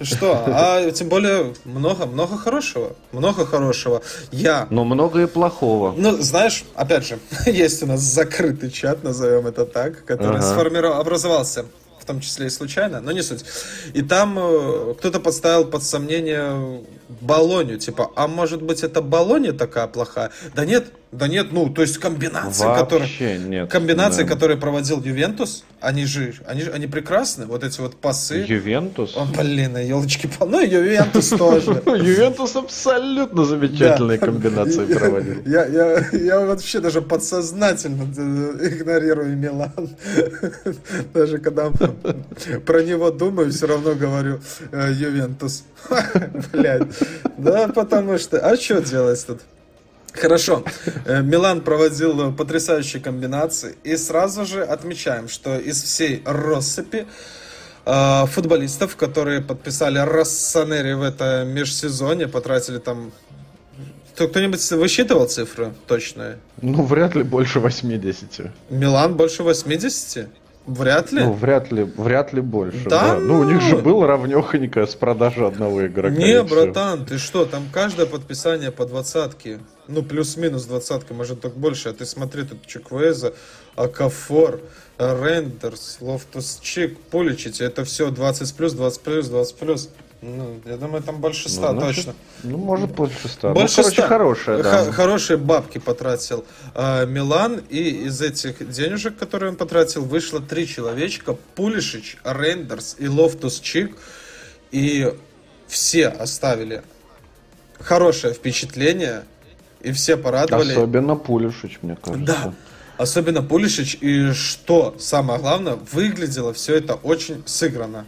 Что? А тем более много, много хорошего. Много хорошего. Я... Но много и плохого. Ну, знаешь, опять же, есть у нас закрытый чат, назовем это так, который ага. сформировал, образовался в том числе и случайно, но не суть. И там э, кто-то подставил под сомнение Болонию, типа, а может быть это Болония такая плохая? Да нет, да нет, ну, то есть комбинации, Вообще которые, нет. Комбинации, да. которые проводил Ювентус, они же, они, они прекрасны, вот эти вот пасы. Ювентус? О, блин, елочки ну Ювентус тоже. Ювентус абсолютно замечательные комбинации проводил. Я, вообще даже подсознательно игнорирую Милан. Даже когда про него думаю, все равно говорю э, Ювентус. Блядь. Да, потому что... А что делать тут? Хорошо. Э, Милан проводил потрясающие комбинации. И сразу же отмечаем, что из всей россыпи э, футболистов, которые подписали Рассанери в это межсезонье, потратили там... Кто-нибудь высчитывал цифры точные? Ну, вряд ли больше 80. Милан больше 80? Вряд ли. Ну, вряд ли, вряд ли больше. Да? да. Ну, у них же был равнехонько с продажи одного игрока. Не, братан, ты что, там каждое подписание по двадцатке. Ну, плюс-минус двадцатка, может, только больше. А ты смотри, тут Чуквезе, Окафор, Рейндерс, Лофтус-Чик, Пулишич. Это все 20 плюс, 20 плюс, 20 плюс. Ну, я думаю, там больше 100 ну, значит, точно. Ну, может, больше 100. Ну, больше ну, короче, 100. хорошая, да. Х- хорошие бабки потратил э, Милан, и из этих денежек, которые он потратил, вышло три человечка. Пулишич, Рейндерс и Лофтус-Чик. И все оставили хорошее впечатление, и все порадовали. Особенно Пулишич, мне кажется. Да, особенно Пулишич. И что самое главное, выглядело все это очень сыграно.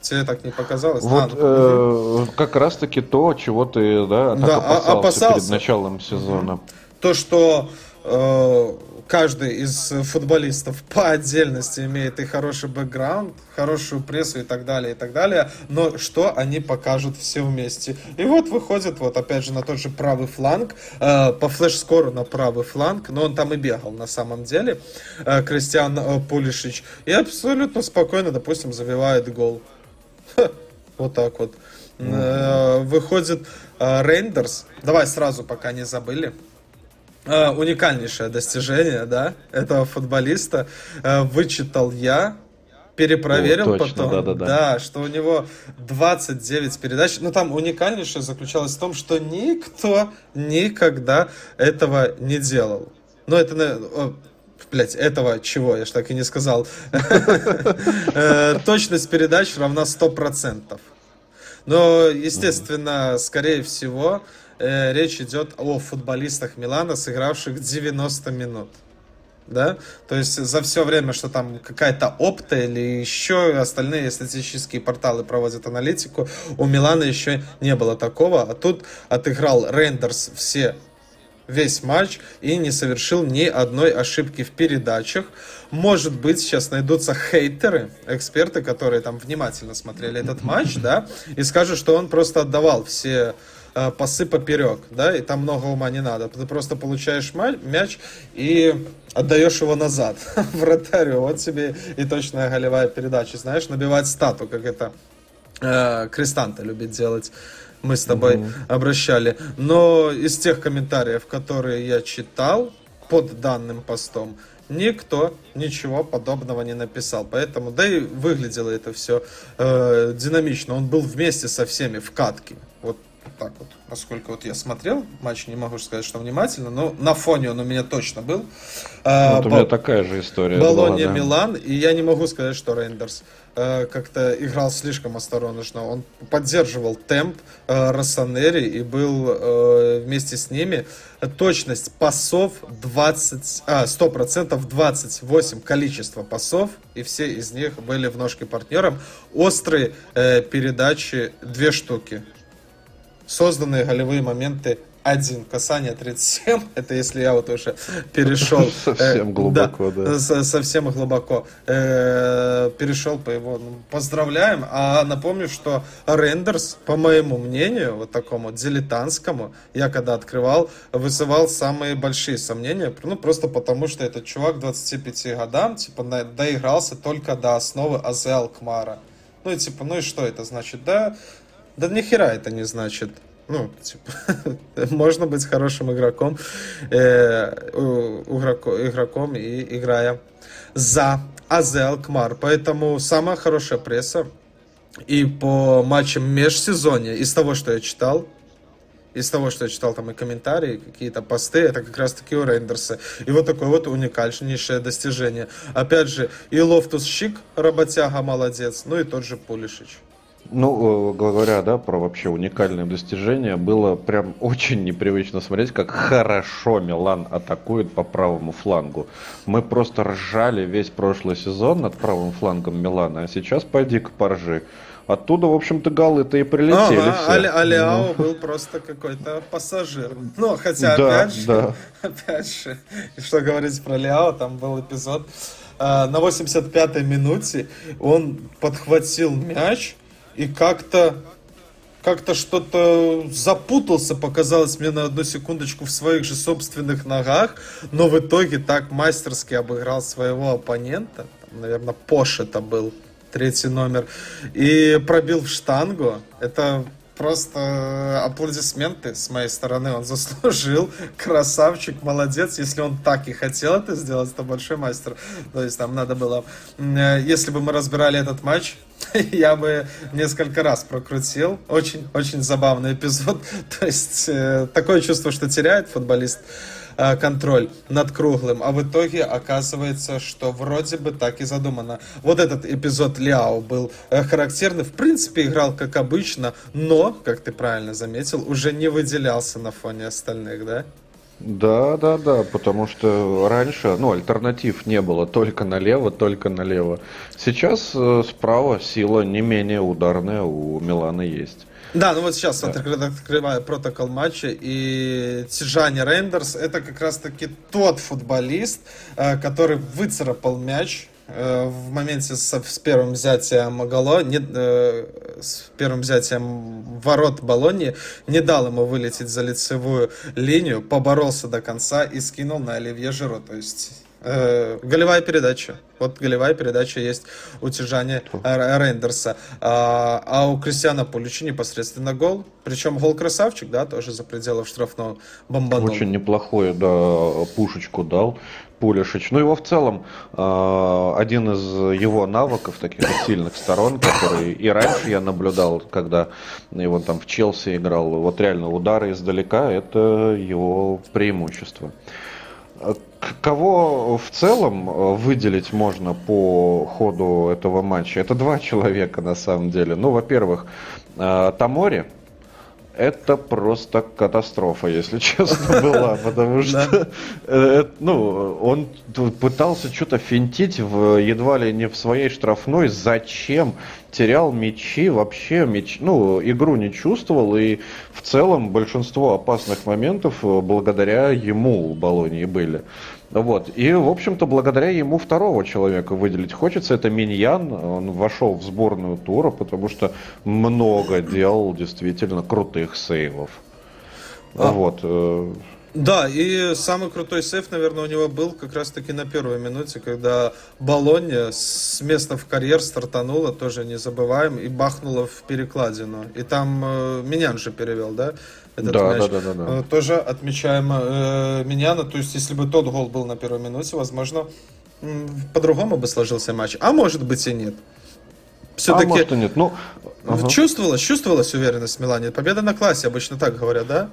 Тебе так не показалось? Вот а, э, как раз-таки то, чего ты да, да, опасался, опасался перед началом сезона. То, что э, каждый из футболистов по отдельности имеет и хороший бэкграунд, хорошую прессу и так далее, и так далее, но что они покажут все вместе. И вот выходит, вот опять же, на тот же правый фланг, э, по флеш-скору на правый фланг, но он там и бегал на самом деле, э, Кристиан э, Пулишич, и абсолютно спокойно, допустим, забивает гол. Вот так вот. Mm-hmm. Выходит Рейндерс. Давай сразу, пока не забыли. Уникальнейшее достижение, да, этого футболиста. Вычитал я, перепроверил О, точно, потом, да, да, да. да, что у него 29 передач. Но там уникальнейшее заключалось в том, что никто никогда этого не делал. Но это Блять, этого чего? Я ж так и не сказал. Э, точность передач равна 100%. Но, естественно, скорее всего, э, речь идет о футболистах Милана, сыгравших 90 минут. Да? То есть за все время, что там какая-то опта или еще остальные статистические порталы проводят аналитику, у Милана еще не было такого. А тут отыграл Рейндерс все весь матч и не совершил ни одной ошибки в передачах. Может быть, сейчас найдутся хейтеры, эксперты, которые там внимательно смотрели этот матч, да, и скажут, что он просто отдавал все э, пасы поперек, да, и там много ума не надо. Ты просто получаешь мяч и отдаешь его назад вратарю. Вот тебе и точная голевая передача, знаешь, набивать стату, как это э, Крестанта любит делать мы с тобой угу. обращали. Но из тех комментариев, которые я читал под данным постом, никто ничего подобного не написал. Поэтому, да и выглядело это все э, динамично. Он был вместе со всеми в катке. Вот так вот, насколько вот я смотрел матч, не могу сказать, что внимательно, но на фоне он у меня точно был. А, вот у меня такая же история. Болония да. Милан, и я не могу сказать, что Рейндерс э, как-то играл слишком осторожно. Он поддерживал темп э, Рассанери и был э, вместе с ними. Точность пасов 20, а, 100% 28 количество пасов, и все из них были в ножке партнерам. Острые э, передачи две штуки созданные голевые моменты один. Касание 37. Это если я вот уже перешел. Совсем глубоко, да. Совсем глубоко. Э, перешел по его. Ну, поздравляем. А напомню, что Рендерс, по моему мнению, вот такому дилетантскому, я когда открывал, вызывал самые большие сомнения. Ну, просто потому, что этот чувак 25 годам, типа, доигрался только до основы Азе Алкмара. Ну и типа, ну и что это значит? Да, да ни хера это не значит. Ну, типа, можно быть хорошим игроком, э, игроком и играя за Азел Кмар. Поэтому самая хорошая пресса и по матчам межсезонья, из того, что я читал, из того, что я читал там и комментарии, какие-то посты, это как раз таки у Рейндерса. И вот такое вот уникальнейшее достижение. Опять же, и Лофтус-Чик, работяга, молодец, ну и тот же Пулишич. Ну, э, говоря, да, про вообще уникальное достижение, было прям очень непривычно смотреть, как хорошо Милан атакует по правому флангу. Мы просто ржали весь прошлый сезон над правым флангом Милана, а сейчас пойди-ка поржи. Оттуда, в общем-то, галы-то и прилетели ага, все. Али, Алиао ну. был просто какой-то пассажир. Ну, хотя, да, опять же, да. опять же, что говорить про Лиао, там был эпизод, э, на 85-й минуте он подхватил мяч, и как-то как-то что-то запутался, показалось мне на одну секундочку в своих же собственных ногах, но в итоге так мастерски обыграл своего оппонента, там, наверное, Пош это был, третий номер, и пробил в штангу. Это просто аплодисменты с моей стороны. Он заслужил. Красавчик, молодец. Если он так и хотел это сделать, то большой мастер. То есть там надо было... Э, если бы мы разбирали этот матч, я бы несколько раз прокрутил. Очень, очень забавный эпизод. То есть э, такое чувство, что теряет футболист э, контроль над круглым, а в итоге оказывается, что вроде бы так и задумано. Вот этот эпизод Ляо был э, характерный, в принципе играл как обычно, но, как ты правильно заметил, уже не выделялся на фоне остальных, да? Да, да, да, потому что раньше, ну, альтернатив не было, только налево, только налево. Сейчас э, справа сила не менее ударная у Милана есть. Да, ну вот сейчас да. открываю протокол матча, и Тижани Рейндерс это как раз-таки тот футболист, э, который выцарапал мяч в моменте с, с первым взятием Гало, не, э, с первым взятием ворот Болонии, не дал ему вылететь за лицевую линию, поборолся до конца и скинул на Оливье Жиро. То есть э, голевая передача. Вот голевая передача есть у Тижани Рейндерса. А, а у Кристиана Пуличи непосредственно гол. Причем гол красавчик, да, тоже за пределов штрафного бомбанул. Очень неплохой, да, пушечку дал. Пулишич. Ну, его в целом э, один из его навыков, таких сильных сторон, который и раньше я наблюдал, когда его там в Челси играл, вот реально удары издалека, это его преимущество. Кого в целом выделить можно по ходу этого матча? Это два человека на самом деле. Ну, во-первых, э, Тамори, это просто катастрофа, если честно, была, потому что э, ну, он пытался что-то финтить в, едва ли не в своей штрафной. Зачем? Терял мячи, вообще мяч, ну, игру не чувствовал, и в целом большинство опасных моментов э, благодаря ему у Болонии были. Вот. И, в общем-то, благодаря ему второго человека выделить хочется. Это Миньян. Он вошел в сборную тура, потому что много делал действительно крутых сейвов. А. Вот. Э, да, и самый крутой сейф, наверное, у него был как раз-таки на первой минуте, когда Болонья с места в карьер стартанула, тоже не забываем, и бахнула в перекладину. И там э, Минян же перевел, да? Этот да, мяч. да, да, да, да. Э, тоже отмечаем э, Миньяна. То есть, если бы тот гол был на первой минуте, возможно, по-другому бы сложился матч. А может быть и нет. Все-таки... А может и нет. Ну, Ага. Чувствовалась, чувствовалась уверенность в Милане. Победа на классе, обычно так говорят, да?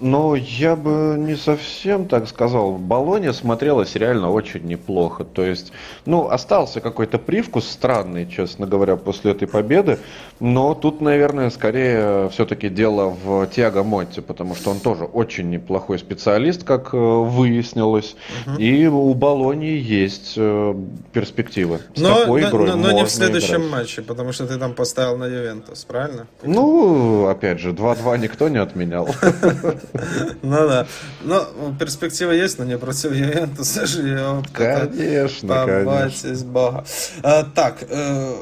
Ну, я бы не совсем так сказал. В Болоне смотрелось реально очень неплохо. То есть, ну, остался какой-то привкус странный, честно говоря, после этой победы. Но тут, наверное, скорее все-таки дело в Тиаго Мотте, потому что он тоже очень неплохой специалист, как э, выяснилось. Угу. И у Болонии есть э, перспективы. С но, такой но, игрой но, но не в следующем играть. матче, потому что ты там поставил на Ювентус, правильно? Ну, опять же, 2-2 никто не отменял. Ну да. Но перспектива есть, но не против Ювентуса же. Конечно, конечно. бога. А, так, э,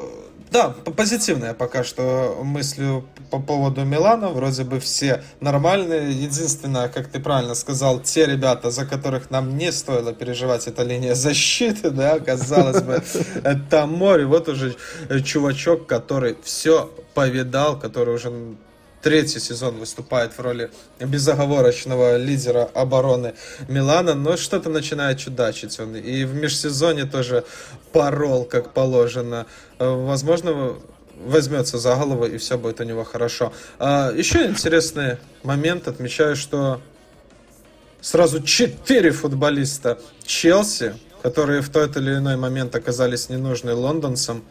да, позитивная пока что мыслю по поводу Милана. Вроде бы все нормальные. Единственное, как ты правильно сказал, те ребята, за которых нам не стоило переживать, это линия защиты, да, казалось бы, это море. Вот уже чувачок, который все повидал, который уже третий сезон выступает в роли безоговорочного лидера обороны Милана, но что-то начинает чудачить он. И в межсезоне тоже порол, как положено. Возможно, возьмется за голову, и все будет у него хорошо. А, еще интересный момент. Отмечаю, что сразу четыре футболиста Челси, которые в тот или иной момент оказались ненужны лондонцам,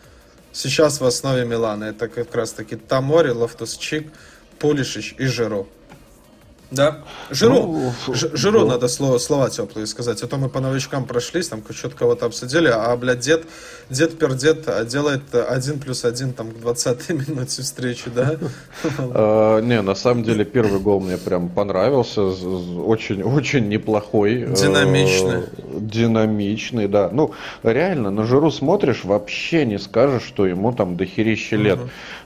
сейчас в основе Милана. Это как раз таки Томори, Лофтус-Чик, Пулишич и Жиру. Да. Жиру, ну, Жиру ну. надо слова, слова теплые сказать. А то мы по новичкам прошлись, там что-то кого-то обсудили, а, блядь, дед, дед пердед делает один плюс один там к 20 минуте встречи, да? А, не, на самом деле первый гол мне прям понравился. Очень, очень неплохой. Э, динамичный. Динамичный, да. Ну, реально, на Жиру смотришь, вообще не скажешь, что ему там дохерища лет.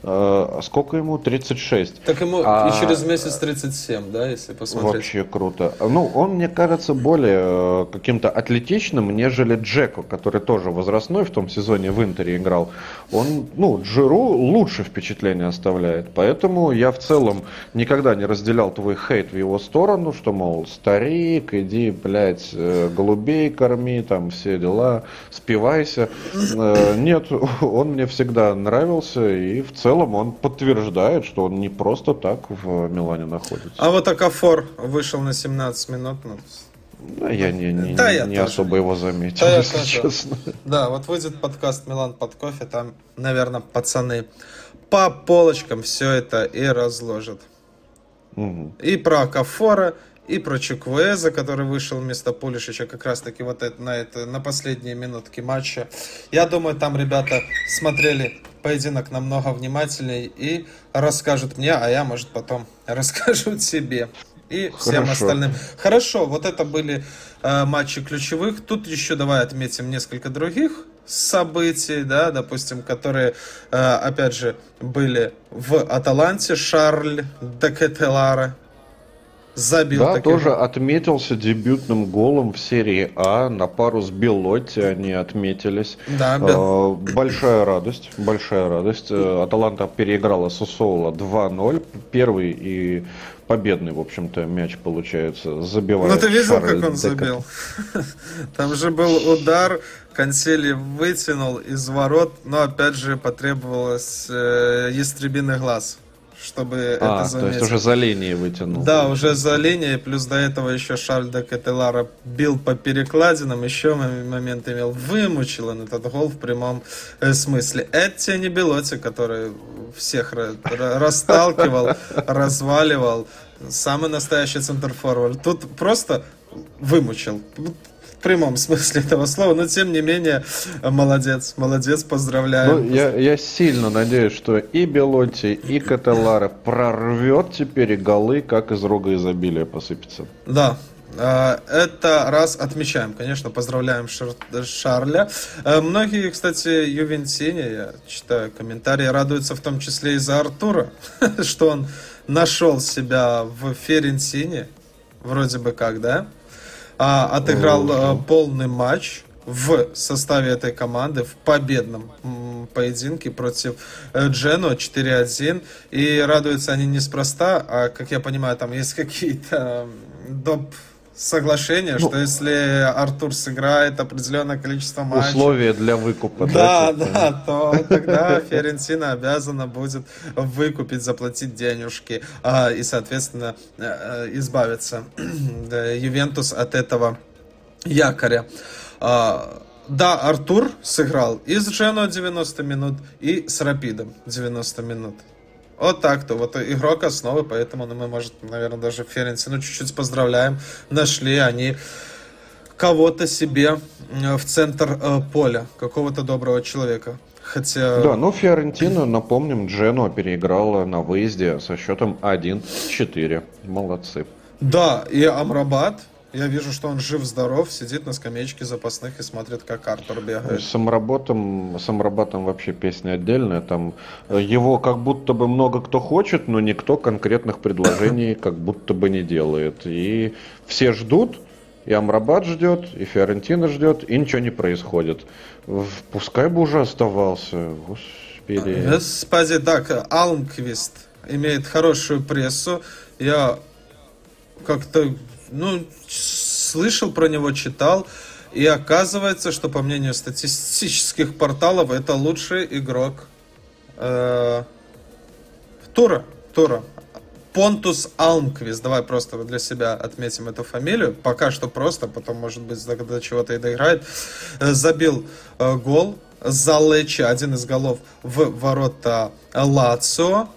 А сколько ему? 36. Так ему а... и через месяц 37, да, если посмотреть. Вообще круто. Ну, он, мне кажется, более э, каким-то атлетичным, нежели Джеку, который тоже возрастной в том сезоне в Интере играл. Он, ну, Джиру лучше впечатление оставляет. Поэтому я в целом никогда не разделял твой хейт в его сторону, что, мол, старик, иди, блядь, э, голубей корми, там все дела, спивайся. Э, нет, он мне всегда нравился, и в целом он подтверждает, что он не просто так в Милане находится. А вот так Фотофор вышел на 17 минут. Ну, да, я не, не, да, я не особо его заметил, да, если честно. Да, вот выйдет подкаст Милан под кофе, там, наверное, пацаны по полочкам все это и разложат. Угу. И про Акафора, и про Чуквеза, который вышел вместо Пулишича как раз таки вот это, на, это, на последние минутки матча. Я думаю, там ребята смотрели поединок намного внимательнее и расскажут мне, а я, может, потом расскажу тебе и всем Хорошо. остальным. Хорошо, вот это были э, матчи ключевых. Тут еще давай отметим несколько других событий, да, допустим, которые, э, опять же, были в Аталанте. Шарль Декетелара забил. Да, таким... тоже отметился дебютным голом в серии А на пару с Белотти они отметились. Да, Бел... Большая радость, большая радость. Э, Аталанта переиграла Сусоула 2-0. Первый и победный, в общем-то, мяч получается. Забивает Ну ты видел, Шарль как он забил? Там же был удар, Консели вытянул из ворот, но опять же потребовалось э, ястребиный глаз чтобы а, это заметить. то есть уже за линией вытянул. Да, уже за линией, плюс до этого еще Шарль де Кателара бил по перекладинам, еще момент имел, вымучил он этот гол в прямом э, смысле. Это не Белоти, который всех расталкивал, разваливал, самый настоящий центр-форвард. Тут просто вымучил прямом смысле этого слова, но тем не менее, молодец, молодец, поздравляю. Ну, я, я сильно надеюсь, что и Белотти, и Каталара прорвет теперь и голы, как из рога изобилия посыпется. Да, а, это раз отмечаем, конечно, поздравляем Шар Шарля. А, многие, кстати, Ювентине, я читаю комментарии, радуются в том числе и за Артура, что он нашел себя в Ферентине, вроде бы как, да? А, отыграл а, полный матч в составе этой команды в победном поединке против э, Джено 4-1. И радуются они неспроста, а, как я понимаю, там есть какие-то доп соглашение, ну, что если Артур сыграет определенное количество матчей... Условия для выкупа. Да, да, да то тогда Ферентина обязана будет выкупить, заплатить денежки а, и, соответственно, э, избавиться да, Ювентус от этого якоря. А, да, Артур сыграл и с Джено 90 минут, и с Рапидом 90 минут. Вот так-то. Вот игрок основы, поэтому ну, мы, может, наверное, даже Ференцину чуть-чуть поздравляем. Нашли они кого-то себе в центр э, поля, какого-то доброго человека. Хотя... Да, ну Фиорентина, напомним, Джено переиграла на выезде со счетом 1-4. Молодцы. Да, и Амрабат я вижу, что он жив-здоров, сидит на скамеечке запасных и смотрит, как Артур бегает. Самоработом, самоработом вообще песня отдельная. Там э, его как будто бы много кто хочет, но никто конкретных предложений как будто бы не делает. И все ждут, и Амрабат ждет, и Фиорентина ждет, и ничего не происходит. Пускай бы уже оставался. Господи. Господи, так, Алмквист имеет хорошую прессу. Я как-то ну, слышал про него, читал. И оказывается, что по мнению статистических порталов, это лучший игрок э, Тура. Тура. Понтус Алмквист. Давай просто для себя отметим эту фамилию. Пока что просто, потом, может быть, до чего-то и доиграет. Э, забил э, гол за Лечи, один из голов в ворота Лацио.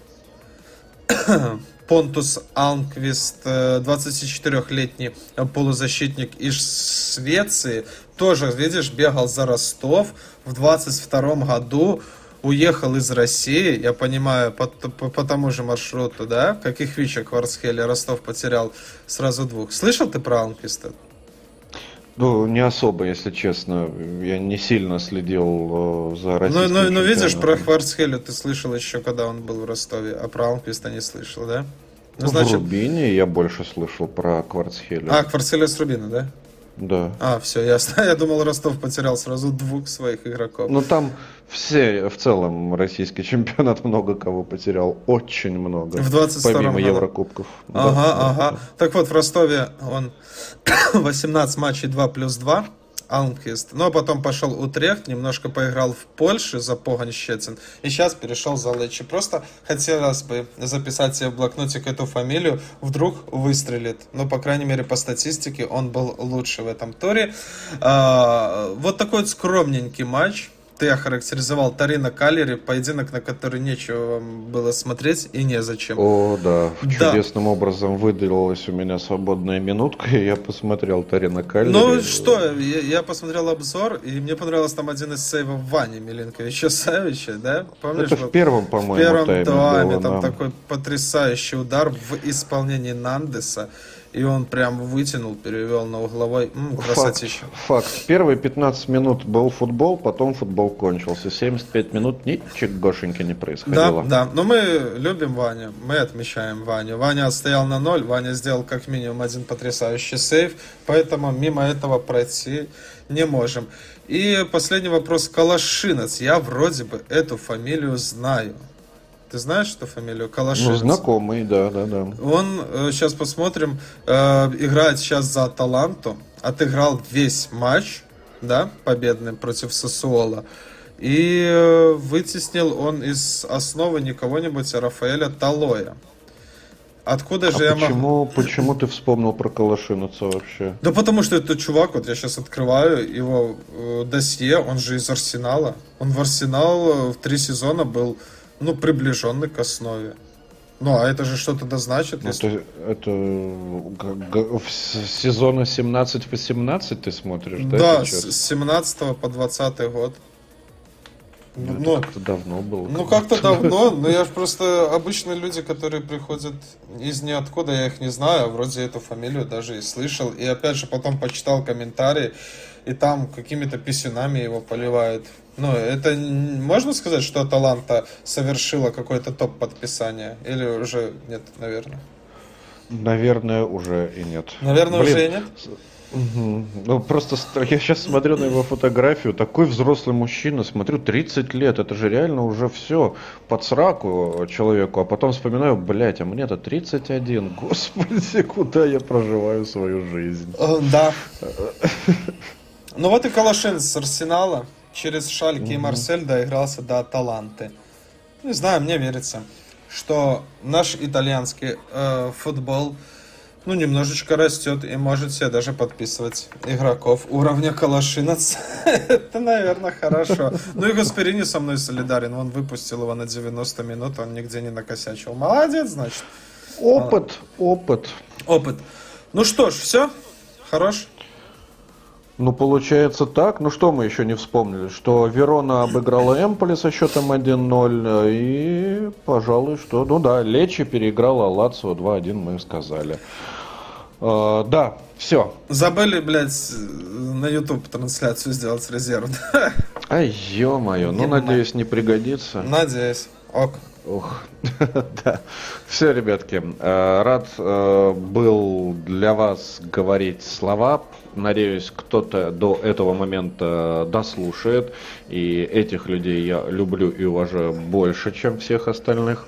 Понтус Алнквист, 24-летний э, полузащитник из Швеции, тоже, видишь, бегал за Ростов в 22 году, уехал из России, я понимаю, по, по, по тому же маршруту, да, как и Хвича Кварцхеле, Ростов потерял сразу двух. Слышал ты про Алнквиста? Ну, не особо, если честно. Я не сильно следил э, за российским Ну, ну, ну видишь, про Хварцхеля ты слышал еще, когда он был в Ростове, а про Алнквиста не слышал, да? Ну, значит... В Рубине я больше слышал про Кварцхеля. А, Кварцхеля с Рубина, да? Да. А, все, ясно. Я думал, Ростов потерял сразу двух своих игроков. Ну, там все, в целом, российский чемпионат много кого потерял. Очень много. В 22 Помимо году. Еврокубков. Ага, да, ага. Да. Так вот, в Ростове он 18 матчей 2 плюс 2. Алмквист. Но потом пошел Утрехт, немножко поиграл в Польше за Погань Щецин. И сейчас перешел за Лечи. Просто хотелось бы записать себе в блокнотик эту фамилию. Вдруг выстрелит. Но, по крайней мере, по статистике он был лучше в этом туре. А, вот такой вот скромненький матч ты охарактеризовал Тарина Калери, поединок, на который нечего было смотреть и незачем. О, да. да. Чудесным образом выделилась у меня свободная минутка, и я посмотрел Тарина Калери. Ну что, я, я посмотрел обзор, и мне понравился там один из сейвов Вани Миленковича Савича, да? Помнишь? Это в первом, по-моему, В первом тайме, было, там да. такой потрясающий удар в исполнении Нандеса. И он прям вытянул, перевел на угловой. М, красотища. Факт, факт. Первые 15 минут был футбол, потом футбол кончился. 75 минут ничегошеньки не происходило. Да, да. Но мы любим Ваню. Мы отмечаем Ваню. Ваня отстоял на ноль. Ваня сделал как минимум один потрясающий сейв. Поэтому мимо этого пройти не можем. И последний вопрос. Калашинец. Я вроде бы эту фамилию знаю. Ты знаешь, что фамилию Калашинец? Ну, знакомый, да, да, да. Он, э, сейчас посмотрим, э, играет сейчас за Аталанту, отыграл весь матч, да, победный против Сосуола. И э, вытеснил он из основы не кого-нибудь, а Рафаэля Талоя. Откуда а же я почему, могу... почему ты вспомнил про Калашинца вообще? Да потому что это чувак, вот я сейчас открываю его э, досье, он же из Арсенала. Он в Арсенал э, в три сезона был ну, приближенный к основе. Ну, а это же что-то да значит. Если... Это, это сезона 17-18 ты смотришь, да? Да, с 17 по 20 год. Ну, ну как-то давно было. Ну, как-то давно, но я же просто обычные люди, которые приходят из ниоткуда, я их не знаю, а вроде эту фамилию даже и слышал. И опять же потом почитал комментарии, и там какими-то писюнами его поливают. Ну, это можно сказать, что Таланта совершила какой-то топ подписания? Или уже нет, наверное? Наверное, уже и нет. Наверное, Блин, уже и нет? Угу. Ну, просто я сейчас смотрю на его фотографию, такой взрослый мужчина, смотрю, 30 лет, это же реально уже все под сраку человеку, а потом вспоминаю, блядь, а мне-то 31, господи, куда я проживаю свою жизнь. Э, да. Ну вот и Калашин с Арсенала через Шальки и Марсель доигрался до Таланты. Не знаю, мне верится, что наш итальянский э, футбол ну, немножечко растет и может себе даже подписывать игроков уровня Калашинец. Это, наверное, хорошо. Ну и Гасперини со мной солидарен. Он выпустил его на 90 минут, он нигде не накосячил. Молодец, значит. Опыт, опыт. Опыт. Ну что ж, все? Хорош? Ну, получается так. Ну, что мы еще не вспомнили? Что Верона обыграла Эмполи со счетом 1-0. И, пожалуй, что... Ну да, Лечи переиграла Лацио 2-1, мы сказали. Uh, да, все. Забыли, блядь, на YouTube трансляцию сделать резерв. Ай, ё-моё, ну, надеюсь, не пригодится. Надеюсь. Ок. Ух, да. Все, ребятки, э, рад э, был для вас говорить слова. Надеюсь, кто-то до этого момента дослушает. И этих людей я люблю и уважаю больше, чем всех остальных.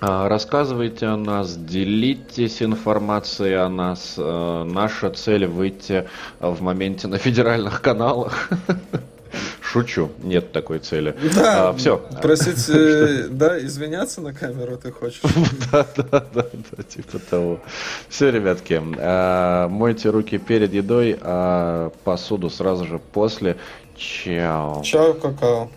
А, рассказывайте о нас, делитесь информацией о нас. Э, наша цель выйти в моменте на федеральных каналах. Шучу, нет такой цели. Да, а, все. Просить, э, да, извиняться на камеру ты хочешь? Да, да, да, да, типа того. Все, ребятки, а, мойте руки перед едой, а посуду сразу же после. Чао. Чао, какао.